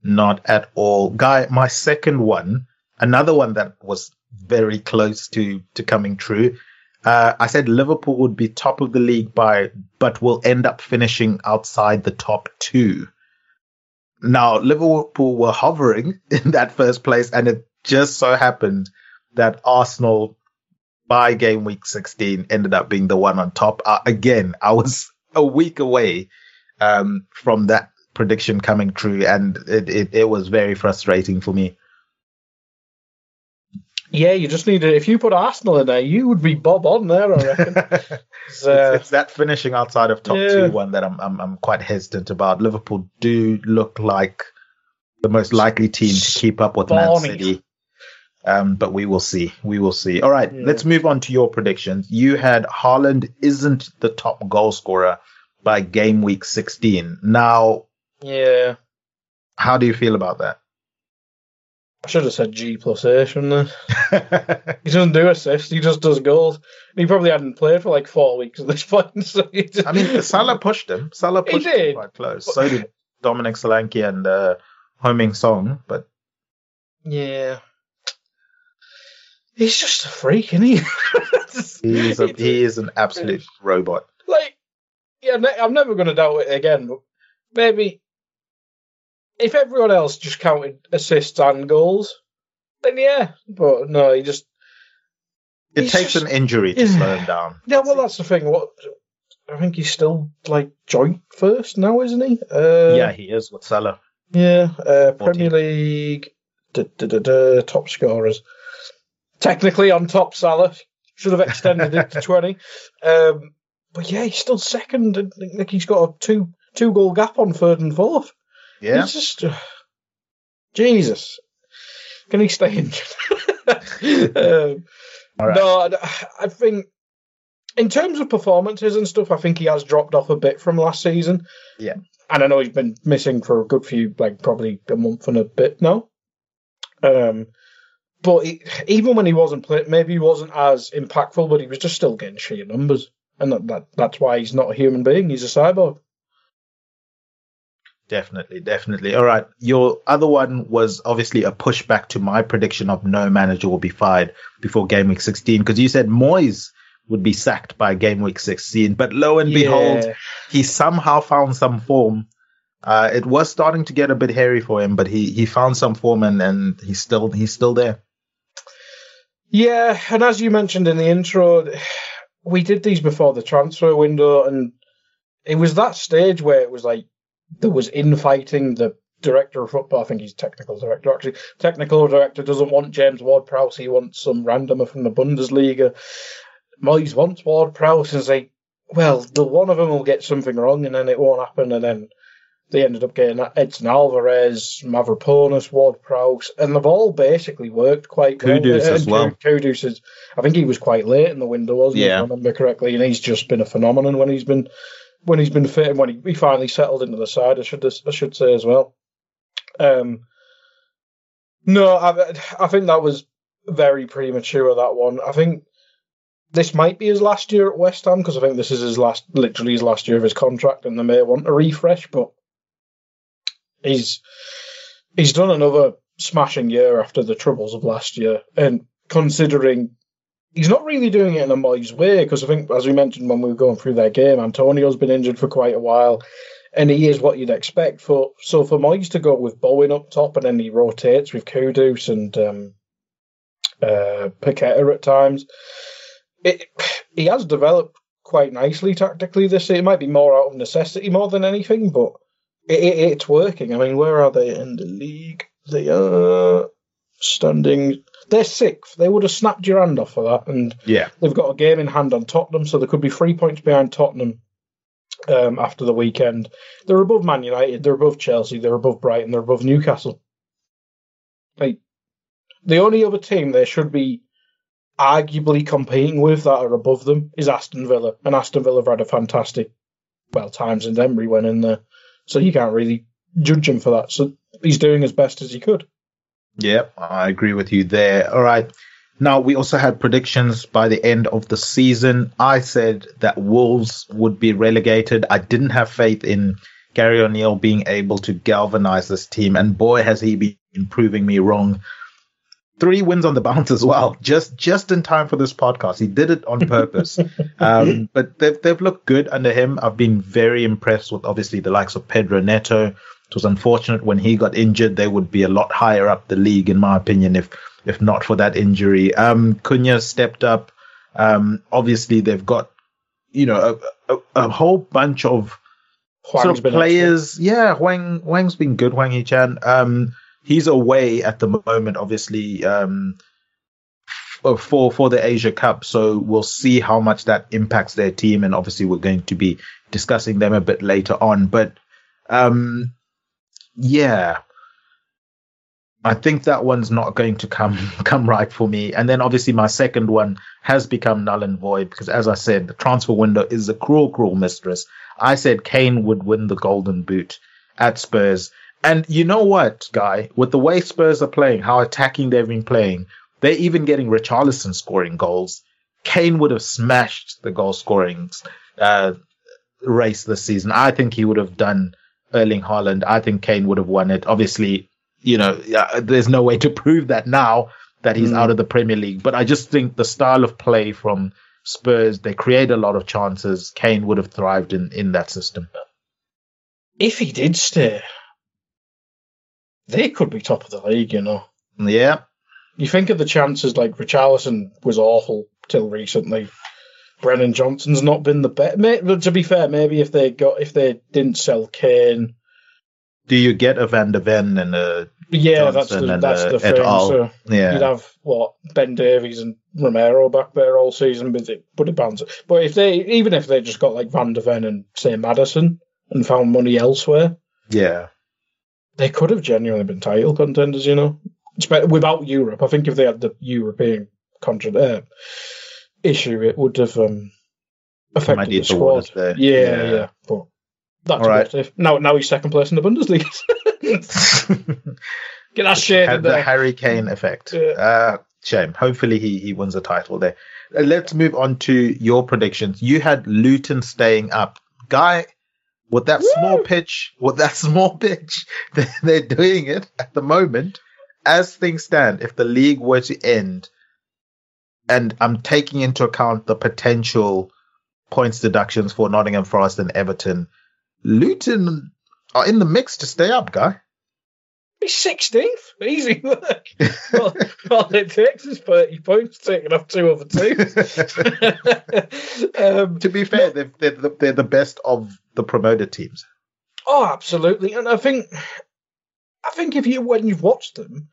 E: Not at all, guy. My second one, another one that was very close to to coming true. Uh, I said Liverpool would be top of the league by, but will end up finishing outside the top two. Now, Liverpool were hovering in that first place, and it just so happened that Arsenal, by game week 16, ended up being the one on top. Uh, again, I was a week away um, from that prediction coming true, and it, it, it was very frustrating for me.
F: Yeah, you just need to. If you put Arsenal in there, you would be bob on there. I reckon.
E: it's, uh, it's, that finishing outside of top yeah. two one that I'm, I'm I'm quite hesitant about. Liverpool do look like the most likely team to keep up with Man City. Um, but we will see. We will see. All right, yeah. let's move on to your predictions. You had Haaland isn't the top goal scorer by game week 16. Now,
F: yeah.
E: How do you feel about that?
F: I should have said G plus A, shouldn't I? he doesn't do assists, he just does goals. He probably hadn't played for like four weeks at this point. So just...
E: I mean, Salah pushed him. Salah pushed him quite close. So did Dominic Solanke and uh, Heung-min but
F: yeah, he's just a freak, isn't he?
E: he's a, he is an absolute robot.
F: Like, yeah, I'm never going to doubt it again. But maybe if everyone else just counted assists and goals, then yeah. But no, he just.
E: It takes just, an injury to yeah. slow him down.
F: Yeah, well, that's the thing. What I think he's still like joint first now, isn't he? Uh,
E: yeah, he is with Salah.
F: Yeah, uh, Premier League da, da, da, top scorers. Technically on top, Salah should have extended it to twenty. Um, but yeah, he's still second. Like he's got a two two goal gap on third and fourth.
E: Yeah.
F: It's just uh, Jesus. Can he stay injured? um, right. No, I think in terms of performances and stuff, I think he has dropped off a bit from last season.
E: Yeah.
F: And I know he's been missing for a good few, like probably a month and a bit now. Um, but he, even when he wasn't playing, maybe he wasn't as impactful, but he was just still getting sheer numbers, and that, that that's why he's not a human being; he's a cyborg.
E: Definitely, definitely. All right. Your other one was obviously a pushback to my prediction of no manager will be fired before game week 16 because you said Moyes would be sacked by game week 16. But lo and yeah. behold, he somehow found some form. Uh, it was starting to get a bit hairy for him, but he, he found some form and, and he's still he's still there.
F: Yeah, and as you mentioned in the intro, we did these before the transfer window, and it was that stage where it was like there was infighting. The director of football, I think he's technical director actually, technical director doesn't want James Ward-Prowse. He wants some randomer from the Bundesliga. Moyes wants Ward-Prowse and say, well, the one of them will get something wrong and then it won't happen. And then they ended up getting Edson Alvarez, Mavropanos, Ward-Prowse, and they've all basically worked quite
E: Kudus well. as well.
F: Kudus is, I think he was quite late in the window, wasn't yeah. he? If I remember correctly, and he's just been a phenomenon when he's been when he's been fit and when he, he finally settled into the side, I should I should say as well. Um, no, I I think that was very premature that one. I think this might be his last year at West Ham because I think this is his last, literally his last year of his contract, and they may want a refresh. But he's he's done another smashing year after the troubles of last year, and considering he's not really doing it in a Moyes way, because I think, as we mentioned when we were going through their game, Antonio's been injured for quite a while, and he is what you'd expect for. So for Moyes to go with Bowen up top, and then he rotates with Kudus and um, uh, Paqueta at times. It, he has developed quite nicely tactically this year. It might be more out of necessity more than anything, but it, it, it's working. I mean, where are they in the league? They are standing. They're sixth. They would have snapped your hand off for that, and
E: yeah,
F: they've got a game in hand on Tottenham, so they could be three points behind Tottenham um, after the weekend. They're above Man United. They're above Chelsea. They're above Brighton. They're above Newcastle. Like the only other team they should be arguably competing with that are above them is Aston Villa, and Aston Villa have had a fantastic, well, times and Emery went in there, so you can't really judge him for that. So he's doing as best as he could.
E: Yep, I agree with you there. All right. Now, we also had predictions by the end of the season. I said that Wolves would be relegated. I didn't have faith in Gary O'Neill being able to galvanize this team, and boy, has he been proving me wrong. Three wins on the bounce as well, just just in time for this podcast. He did it on purpose. um, but they've they've looked good under him. I've been very impressed with obviously the likes of Pedro Neto. It was unfortunate when he got injured. They would be a lot higher up the league, in my opinion, if if not for that injury. Um, Cunha stepped up. Um, obviously they've got, you know, a, a, a whole bunch of
F: Hwang's
E: sort of players. Yeah, Hwang Hwang's been good. Hwang Hee-chan. Um, he's away at the moment, obviously. Um, for for the Asia Cup, so we'll see how much that impacts their team, and obviously we're going to be discussing them a bit later on. But um, yeah, I think that one's not going to come come right for me. And then obviously my second one has become null and void because as I said, the transfer window is a cruel, cruel mistress. I said Kane would win the golden boot at Spurs. And you know what, guy? With the way Spurs are playing, how attacking they've been playing, they're even getting Richarlison scoring goals. Kane would have smashed the goal scoring uh, race this season. I think he would have done Erling Haaland. I think Kane would have won it. Obviously, you know, there's no way to prove that now that he's mm. out of the Premier League. But I just think the style of play from Spurs, they create a lot of chances. Kane would have thrived in, in that system.
F: If he did stay, they could be top of the league, you know.
E: Yeah.
F: You think of the chances like Richarlison was awful till recently. Brennan Johnson's not been the best. To be fair, maybe if they got if they didn't sell Kane,
E: do you get a Van der Ven and a
F: yeah? Johnson that's the, that's the thing. So
E: yeah,
F: you'd have what Ben Davies and Romero back there all season, but it but it bounce. But if they even if they just got like Van der Ven and say Maddison and found money elsewhere,
E: yeah,
F: they could have genuinely been title contenders. You know, without Europe, I think if they had the European contra- uh, issue, it would have um, affected the squad. Yeah, yeah, yeah, but that's right. Now, now he's second place in the Bundesliga. Get that shit
E: in
F: there.
E: The Harry Kane effect. Yeah. Uh, shame. Hopefully, he he wins the title there. Uh, let's move on to your predictions. You had Luton staying up, guy. With that Woo! small pitch, with that small pitch, they're doing it at the moment. As things stand, if the league were to end, and I'm taking into account the potential points deductions for Nottingham Forest and Everton, Luton are in the mix to stay up, guy.
F: He's 16th. Easy work. well, all it takes is 30 points, taking off two other teams.
E: um, to be fair, they're, they're, the, they're the best of the promoted teams.
F: Oh, absolutely. And I think, I think if you when you've watched them,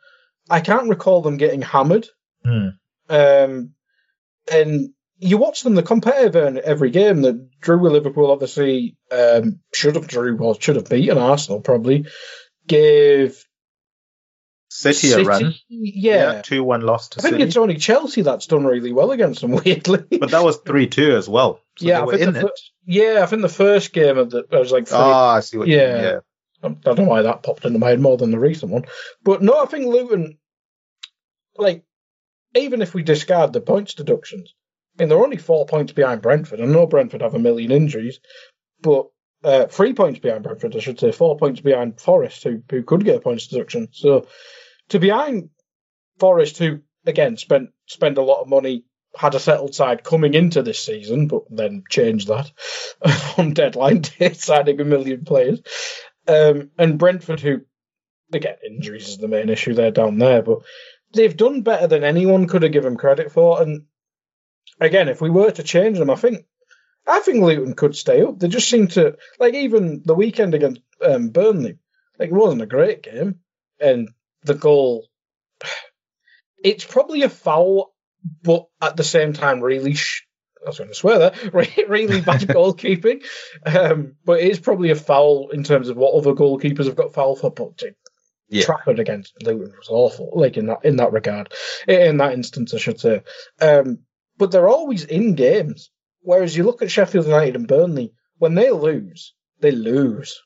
F: I can't recall them getting hammered.
E: Hmm.
F: Um, and you watch them, they're competitive in every game. That drew with Liverpool, obviously, um, should have drew, or should have beaten Arsenal, probably. Gave
E: City, City a run.
F: Yeah.
E: 2 1 loss to
F: I think
E: City.
F: it's only Chelsea that's done really well against them, weirdly.
E: But that was 3 2 as well. So
F: yeah, I think the, yeah, I think the first game of the, I was like,
E: ah, oh, I see what yeah, you mean. Yeah.
F: I don't know why that popped into my head more than the recent one. But no, I think Luton, like, even if we discard the points deductions, I mean, they're only four points behind Brentford. I know Brentford have a million injuries, but uh, three points behind Brentford, I should say, four points behind Forest, who who could get a points deduction. So to behind Forest, who again spent spend a lot of money, had a settled side coming into this season, but then changed that on deadline day, signing a million players, um, and Brentford, who again injuries is the main issue there down there, but they've done better than anyone could have given credit for, and again, if we were to change them, I think I think Luton could stay up. They just seem to like even the weekend against um, Burnley. Like it wasn't a great game, and the goal. It's probably a foul, but at the same time, really. Sh- I was going to swear there. Really bad goalkeeping, um, but it is probably a foul in terms of what other goalkeepers have got foul for. But yeah. Against Luton was awful, like in that in that regard, in that instance, I should say. Um, but they're always in games. Whereas you look at Sheffield United and Burnley, when they lose, they lose.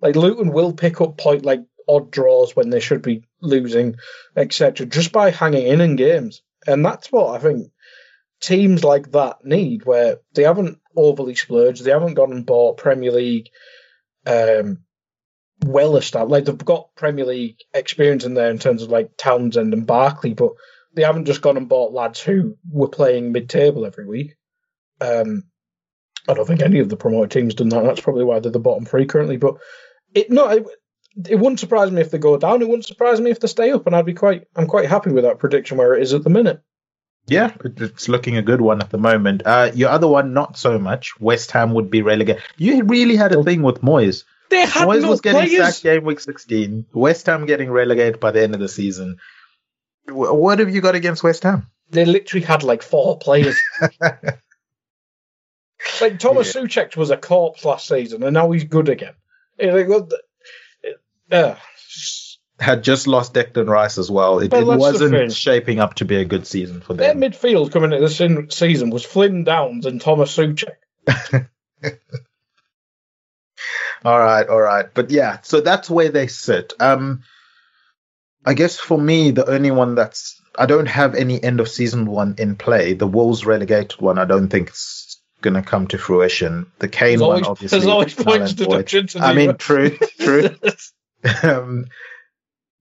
F: Like Luton will pick up point like odd draws when they should be losing, etc., just by hanging in in games, and that's what I think teams like that need, where they haven't overly splurged, they haven't gone and bought Premier League, um, well established. Like they've got Premier League experience in there in terms of like Townsend and Barkley, but they haven't just gone and bought lads who were playing mid-table every week. Um, I don't think any of the promoted teams done that. That's probably why they're the bottom three currently. But it no, it, it wouldn't surprise me if they go down. It wouldn't surprise me if they stay up, and I'd be quite I'm quite happy with that prediction where it is at the minute.
E: Yeah, it's looking a good one at the moment. Uh, your other one, not so much. West Ham would be relegated. You really had a thing with Moyes.
F: They had
E: Moyes
F: no
E: was getting
F: players.
E: sacked game week 16. West Ham getting relegated by the end of the season. What have you got against West Ham?
F: They literally had like four players. like Thomas yeah. Souček was a corpse last season, and now he's good again.
E: Uh, had just lost Declan Rice as well. It, it wasn't shaping up to be a good season for them.
F: Their midfield coming into this season was Flynn Downes and Thomas Souček.
E: all right, all right, but yeah, so that's where they sit. Um, I guess for me, the only one that's I don't have any end of season one in play. The Wolves relegated one, I don't think it's going to come to fruition. The Kane one,
F: always,
E: obviously.
F: There's always points deductions.
E: I mean, true, true. um,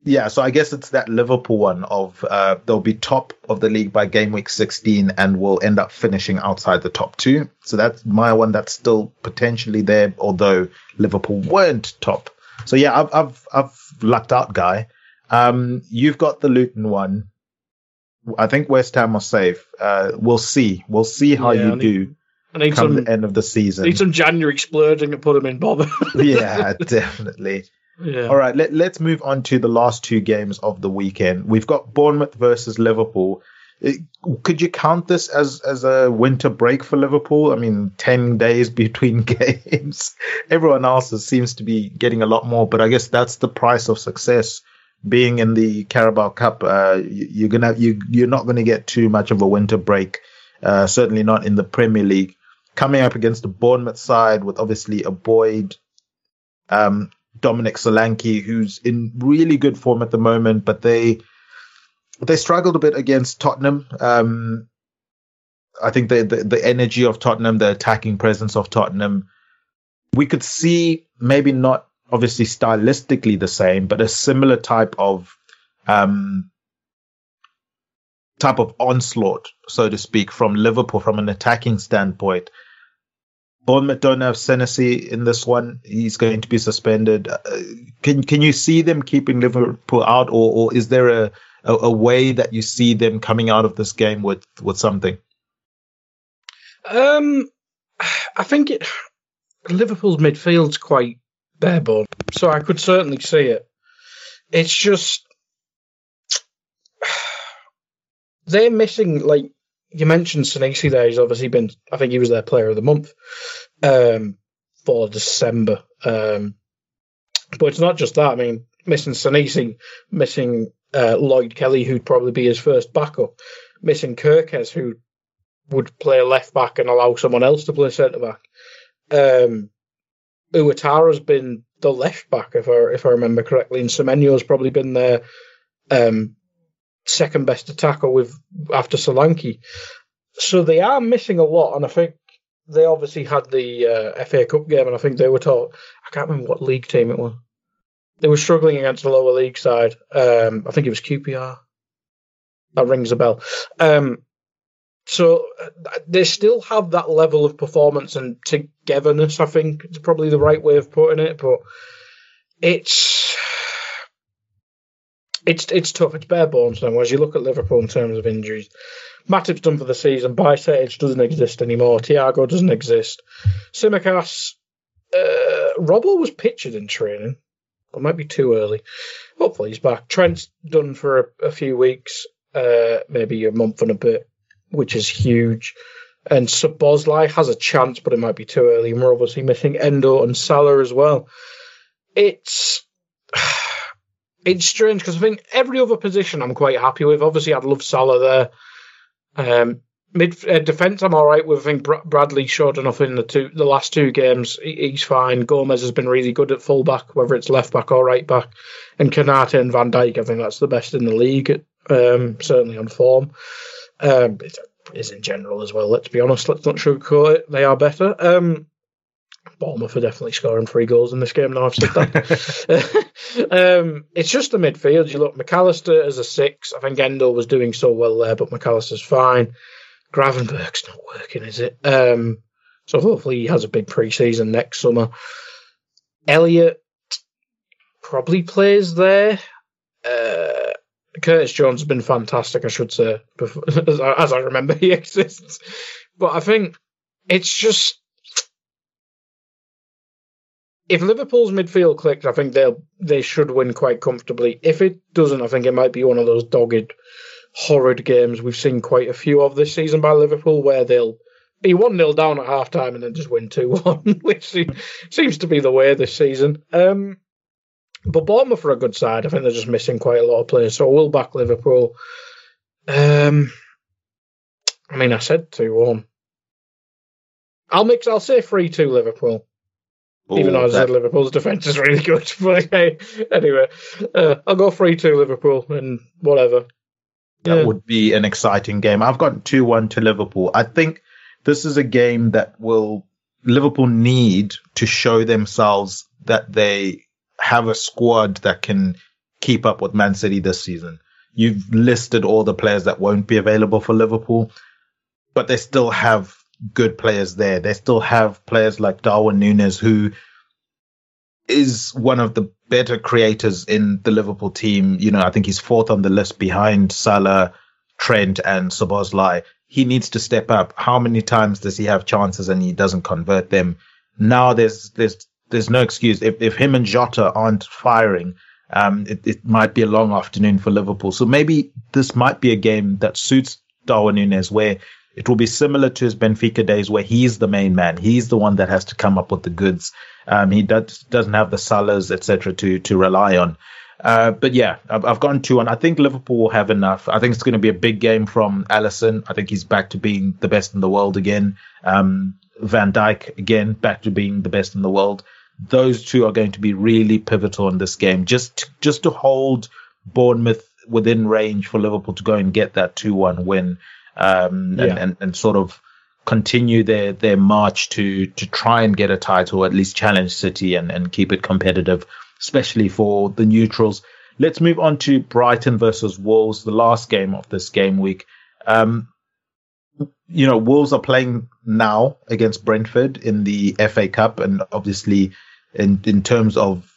E: yeah, so I guess it's that Liverpool one of uh, they'll be top of the league by game week 16 and will end up finishing outside the top two. So that's my one that's still potentially there, although Liverpool weren't top. So yeah, I've I've I've lucked out, guy. Um, you've got the Luton one. I think West Ham are safe. Uh, we'll see. We'll see how
F: Yeah,
E: you
F: I need-
E: do
F: I need
E: come
F: some-
E: the end of the season.
F: Need some January splurging and put them in bother.
E: yeah, definitely.
F: Yeah.
E: All right, let, let's move on to the last two games of the weekend. We've got Bournemouth versus Liverpool. It- could you count this as as a winter break for Liverpool? I mean, ten days between games. Everyone else seems to be getting a lot more, but I guess that's the price of success. Being in the Carabao Cup, uh, you- you're gonna you you're not going to get too much of a winter break. Uh, certainly not in the Premier League. Coming up against the Bournemouth side with obviously a Boyd, um, Dominic Solanke, who's in really good form at the moment, but they they struggled a bit against Tottenham. Um, I think the, the the energy of Tottenham, the attacking presence of Tottenham, we could see maybe not obviously stylistically the same, but a similar type of um, type of onslaught, so to speak, from Liverpool from an attacking standpoint. Bournemouth don't have Senesi in this one. He's going to be suspended. Uh, can can you see them keeping Liverpool out, or, or is there a, a, a way that you see them coming out of this game with, with something?
F: Um, I think it, Liverpool's midfield's quite bare bone, so I could certainly see it. It's just they're missing. Like you mentioned, Senesi there. He's obviously been. I think he was their player of the month um, for December. Um, but it's not just that. I mean, missing Senesi, missing uh, Lloyd Kelly, who'd probably be his first backup, missing Kerkez, who would play left back and allow someone else to play centre back. Um, Ouattara's been the left back, if I if I remember correctly, and Semenyo's probably been their um, second best attacker with after Solanke. so they are missing a lot, and I think they obviously had the uh, FA Cup game, and I think they were taught. I can't remember what league team it was. They were struggling against the lower league side. Um, I think it was QPR. That rings a bell. Um, so uh, they still have that level of performance and togetherness. I think it's probably the right way of putting it, but it's it's it's tough. It's bare bones now. As you look at Liverpool in terms of injuries, Matip's done for the season. Bajcetic doesn't exist anymore. Thiago doesn't exist. Tsimikas, uh, Robbo was pictured in training. It might be too early. Hopefully he's back. Trent's done for a, a few weeks, uh, maybe a month and a bit, which is huge. And Szoboszlai has a chance, but it might be too early. And we're obviously missing Endo and Salah as well. It's it's strange because I think every other position I'm quite happy with. Obviously, I'd love Salah there. Um, mid uh, defense, I'm all right with. I think Bradley showed enough in the two the last two games. He, he's fine. Gomez has been really good at fullback, whether it's left back or right back. And Konate and Van Dijk, I think that's the best in the league. Um, certainly on form. Um, it is in general as well. Let's be honest. Let's not sugarcoat it. They are better. Um, Bournemouth are definitely scoring three goals in this game now. I've said that. um, it's just the midfield. You look, Mac Allister as a six. I think Endo was doing so well there, but Mac Allister's fine. Gravenberch's not working, is it? Um, so hopefully he has a big pre-season next summer. Elliott probably plays there. Uh, Curtis Jones has been fantastic, I should say, as I, as I remember he exists. But I think it's just if Liverpool's midfield clicks, I think they'll they should win quite comfortably. If it doesn't, I think it might be one of those dogged, horrid games we've seen quite a few of this season by Liverpool, where they'll be one 0 down at half time and then just win two one, which seems to be the way this season. Um, but Bournemouth are a good side. I think they're just missing quite a lot of players, so we'll back Liverpool. Um, I mean, I said two one. I'll mix. I'll say three two Liverpool. Even though I said Liverpool's defence is really good. But okay, anyway, uh, I'll go 3 2 Liverpool and whatever.
E: That yeah. would be an exciting game. I've got 2 1 to Liverpool. I think this is a game that will Liverpool need to show themselves that they have a squad that can keep up with Man City this season. You've listed all the players that won't be available for Liverpool, but they still have good players there. They still have players like Darwin Nunez, who is one of the better creators in the Liverpool team. You know, I think he's fourth on the list behind Salah, Trent, and Szoboszlai. He needs to step up. How many times does he have chances and he doesn't convert them? Now there's there's there's no excuse. If if him and Jota aren't firing, um, it, it might be a long afternoon for Liverpool. So maybe this might be a game that suits Darwin Nunez, where it will be similar to his Benfica days where he's the main man. He's the one that has to come up with the goods. Um, he does, doesn't have the Salahs, etc., to to rely on. Uh, but yeah, I've, I've gone two, and I think Liverpool will have enough. I think it's going to be a big game from Alisson. I think he's back to being the best in the world again. Um, Van Dijk again back to being the best in the world. Those two are going to be really pivotal in this game, just just to hold Bournemouth within range for Liverpool to go and get that two one win um, yeah. and, and, and sort of continue their their march to to try and get a title, at least challenge City and, and keep it competitive, especially for the neutrals. Let's move on to Brighton versus Wolves, the last game of this game week. Um, you know, Wolves are playing now against Brentford in the FA Cup, and obviously, in in terms of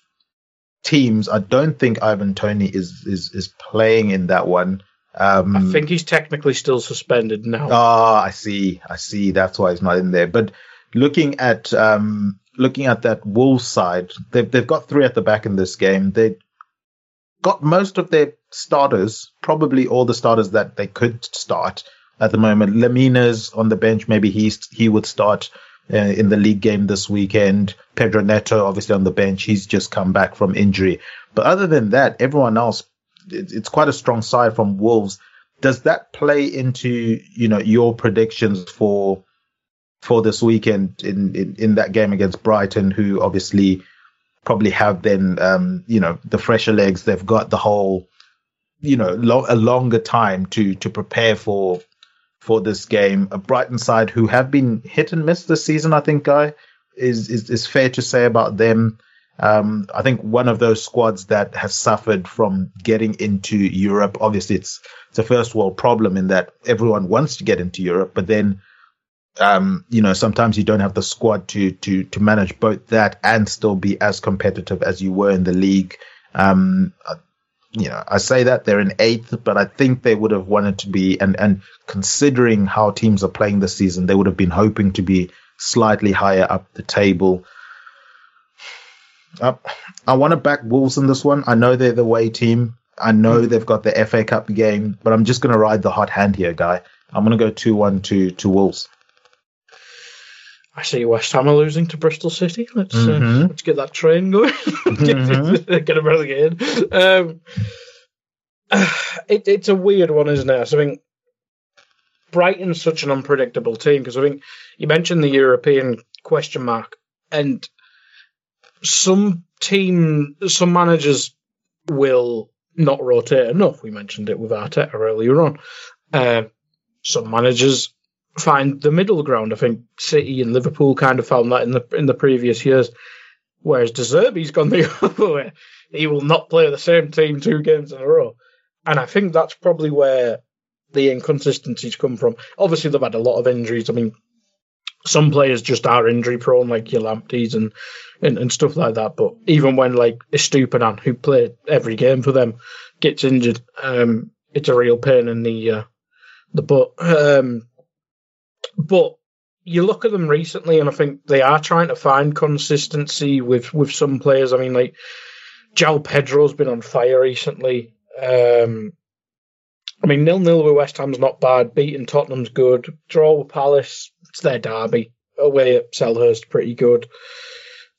E: teams, I don't think Ivan Toney is is is playing in that one. Um,
F: I think he's technically still suspended now.
E: Ah, I see. I see. That's why he's not in there. But looking at um, looking at that Wolves side, they've they've got three at the back in this game. They got most of their starters, probably all the starters that they could start at the moment. Lemina's on the bench. Maybe he's he would start uh, in the league game this weekend. Pedro Neto, obviously on the bench. He's just come back from injury. But other than that, everyone else it's quite a strong side from Wolves. Does that play into you know your predictions for for this weekend in in, in that game against Brighton, who obviously probably have then um, you know the fresher legs. They've got the whole you know lo- a longer time to to prepare for for this game. A Brighton side who have been hit and miss this season, I think, Guy, is, is, is fair to say about them. Um, I think one of those squads that has suffered from getting into Europe. Obviously, it's it's a first world problem in that everyone wants to get into Europe, but then, um, you know, sometimes you don't have the squad to to to manage both that and still be as competitive as you were in the league. Um, you know, I say that they're in eighth, but I think they would have wanted to be, and and considering how teams are playing this season, they would have been hoping to be slightly higher up the table. Uh, I want to back Wolves in this one. I know they're the way team. I know mm-hmm. they've got the FA Cup game, but I'm just going to ride the hot hand here, guy. I'm going to go 2 1 to, to Wolves.
F: I see West Ham are losing to Bristol City. Let's uh, mm-hmm. uh, let's get that train going. mm-hmm. get them relegated. Um, it, it's a weird one, isn't it? I think Brighton's such an unpredictable team because I think you mentioned the European question mark, and some team, some managers will not rotate enough. We mentioned it with Arteta earlier on. Uh, some managers find the middle ground. I think City and Liverpool kind of found that in the in the previous years. Whereas De Zerbi's gone the other way. He will not play the same team two games in a row. And I think that's probably where the inconsistencies come from. Obviously, they've had a lot of injuries. I mean, some players just are injury prone, like your Lampteys and, and, and stuff like that. But even when like Estupiñán, who played every game for them, gets injured, um, it's a real pain in the uh, the butt. Um, but you look at them recently, and I think they are trying to find consistency with with some players. I mean, like João Pedro's been on fire recently. Um, I mean, nil nil with West Ham's not bad. Beating Tottenham's good. Draw with Palace, it's their derby. Away at Selhurst, pretty good.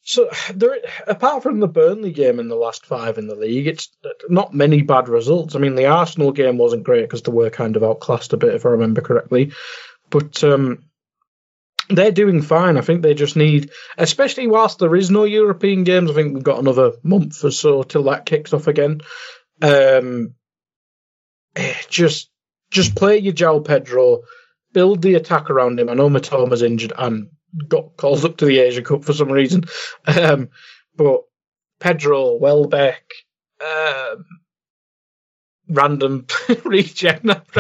F: So, there, apart from the Burnley game in the last five in the league, it's not many bad results. I mean, the Arsenal game wasn't great because they were kind of outclassed a bit, if I remember correctly. But um, they're doing fine. I think they just need, especially whilst there is no European games. I think we've got another month or so till that kicks off again. Um, just just play your João Pedro, build the attack around him. I know Mitoma's injured and got called up to the Asia Cup for some reason, um, but Pedro, Welbeck, um, random regen.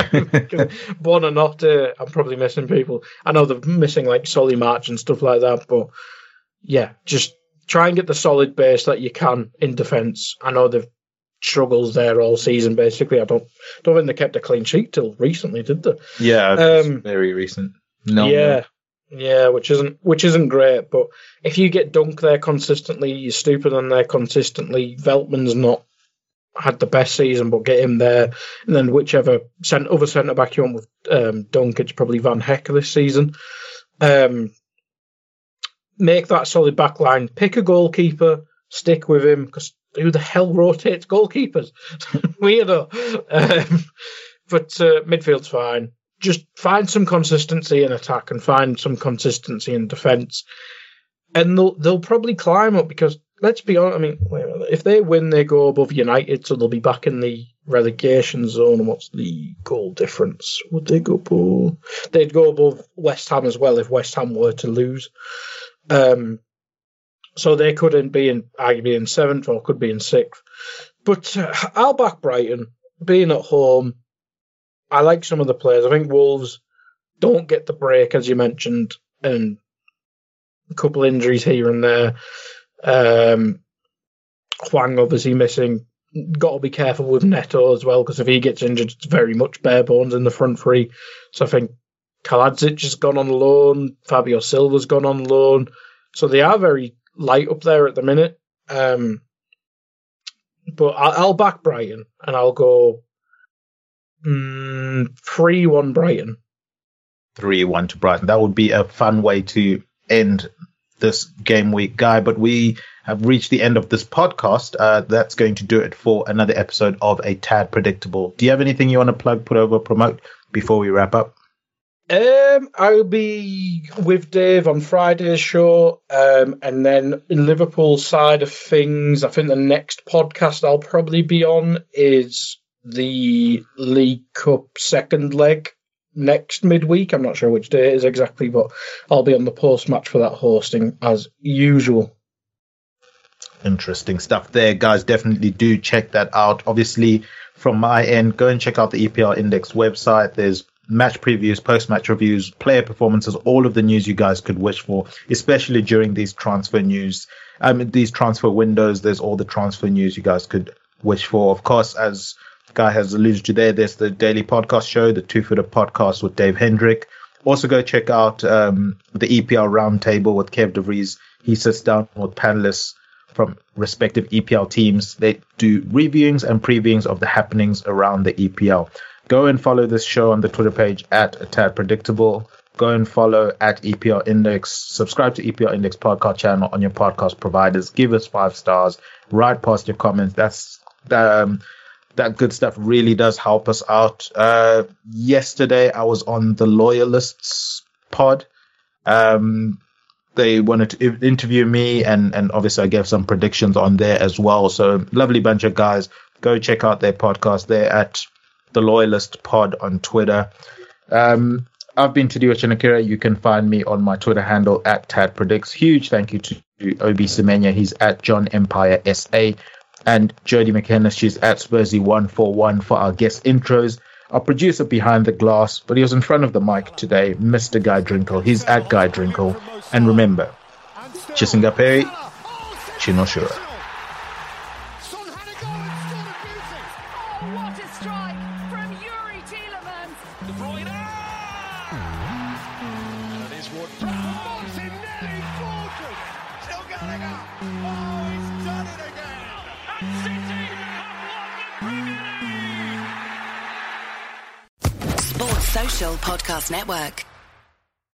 F: Buonanotte. I'm probably missing people. I know they're missing like Solly March and stuff like that, but yeah, just try and get the solid base that you can in defence. I know they've struggles there all season. Basically, I don't don't think they kept a clean sheet till recently, did they?
E: Yeah, um, very recent.
F: No, yeah, no. yeah, which isn't which isn't great. But if you get Dunk there consistently, Estupiñán there consistently. Veltman's not had the best season, but get him there, and then whichever cent- other centre back you want with um, Dunk, it's probably Van Hecke this season. Um, make that solid back line. Pick a goalkeeper, stick with him because who the hell rotates goalkeepers? Weirdo. Um, but uh, midfield's fine. Just find some consistency in attack and find some consistency in defence, and they'll they'll probably climb up because let's be honest. I mean, if they win, they go above United, so they'll be back in the relegation zone. And what's the goal difference? Would they go above? They'd go above West Ham as well if West Ham were to lose. Um, so they couldn't be in arguably in seventh or could be in sixth. But uh, I'll back Brighton being at home. I like some of the players. I think Wolves don't get the break as you mentioned, and a couple injuries here and there. Um, Hwang obviously missing. Got to be careful with Neto as well because if he gets injured, it's very much bare bones in the front three. So I think Kalajdzic has gone on loan. Fabio Silva's gone on loan. So they are very light up there at the minute. Um, but I'll, back Brighton and I'll go mm, three one Brighton.
E: Three one to Brighton. That would be a fun way to end this game week, guy. But we have reached the end of this podcast. Uh, that's going to do it for another episode of A Tad Predictable. Do you have anything you want to plug, put over, promote before we wrap up?
F: Um, I'll be with Dave on Friday's show, um, and then in Liverpool side of things, I think the next podcast I'll probably be on is the League Cup second leg next midweek. I'm not sure which day it is exactly, but I'll be on the post match for that hosting as usual.
E: Interesting stuff there, guys. Definitely do check that out. Obviously, from my end, go and check out the EPL Index website. There's match previews, post match reviews, player performances, all of the news you guys could wish for, especially during these transfer news, um, these transfer windows. There's all the transfer news you guys could wish for. Of course, as Guy has alluded to there, there's the daily podcast show, the Two Footer podcast with Dave Hendrick. Also, go check out um, the EPL Roundtable with Kev DeVries. He sits down with panelists from respective EPL teams. They do reviewings and previewings of the happenings around the EPL. Go and follow this show on the Twitter page at Tad Predictable. Go and follow at EPL Index. Subscribe to EPL Index podcast channel on your podcast providers. Give us five stars. Write past your comments. That's um, that good stuff really does help us out. Uh, yesterday I was on the Loyalists pod. Um, they wanted to interview me and, and obviously I gave some predictions on there as well. So lovely bunch of guys. Go check out their podcast. They're at the Loyalist Pod on Twitter. Um, I've been Tadiwa Chinakira. You can find me on my Twitter handle at Tad Predicts. Huge thank you to Obi Semenya. He's at John Empire SA. And Jody McKenna, she's at Spursy141 for our guest intros. Our producer behind the glass, but he was in front of the mic today, Mr. Guy Drinkle. He's at Guy Drinkle. And remember, Chisingaperi, Chinoshura.
N: Podcast Network.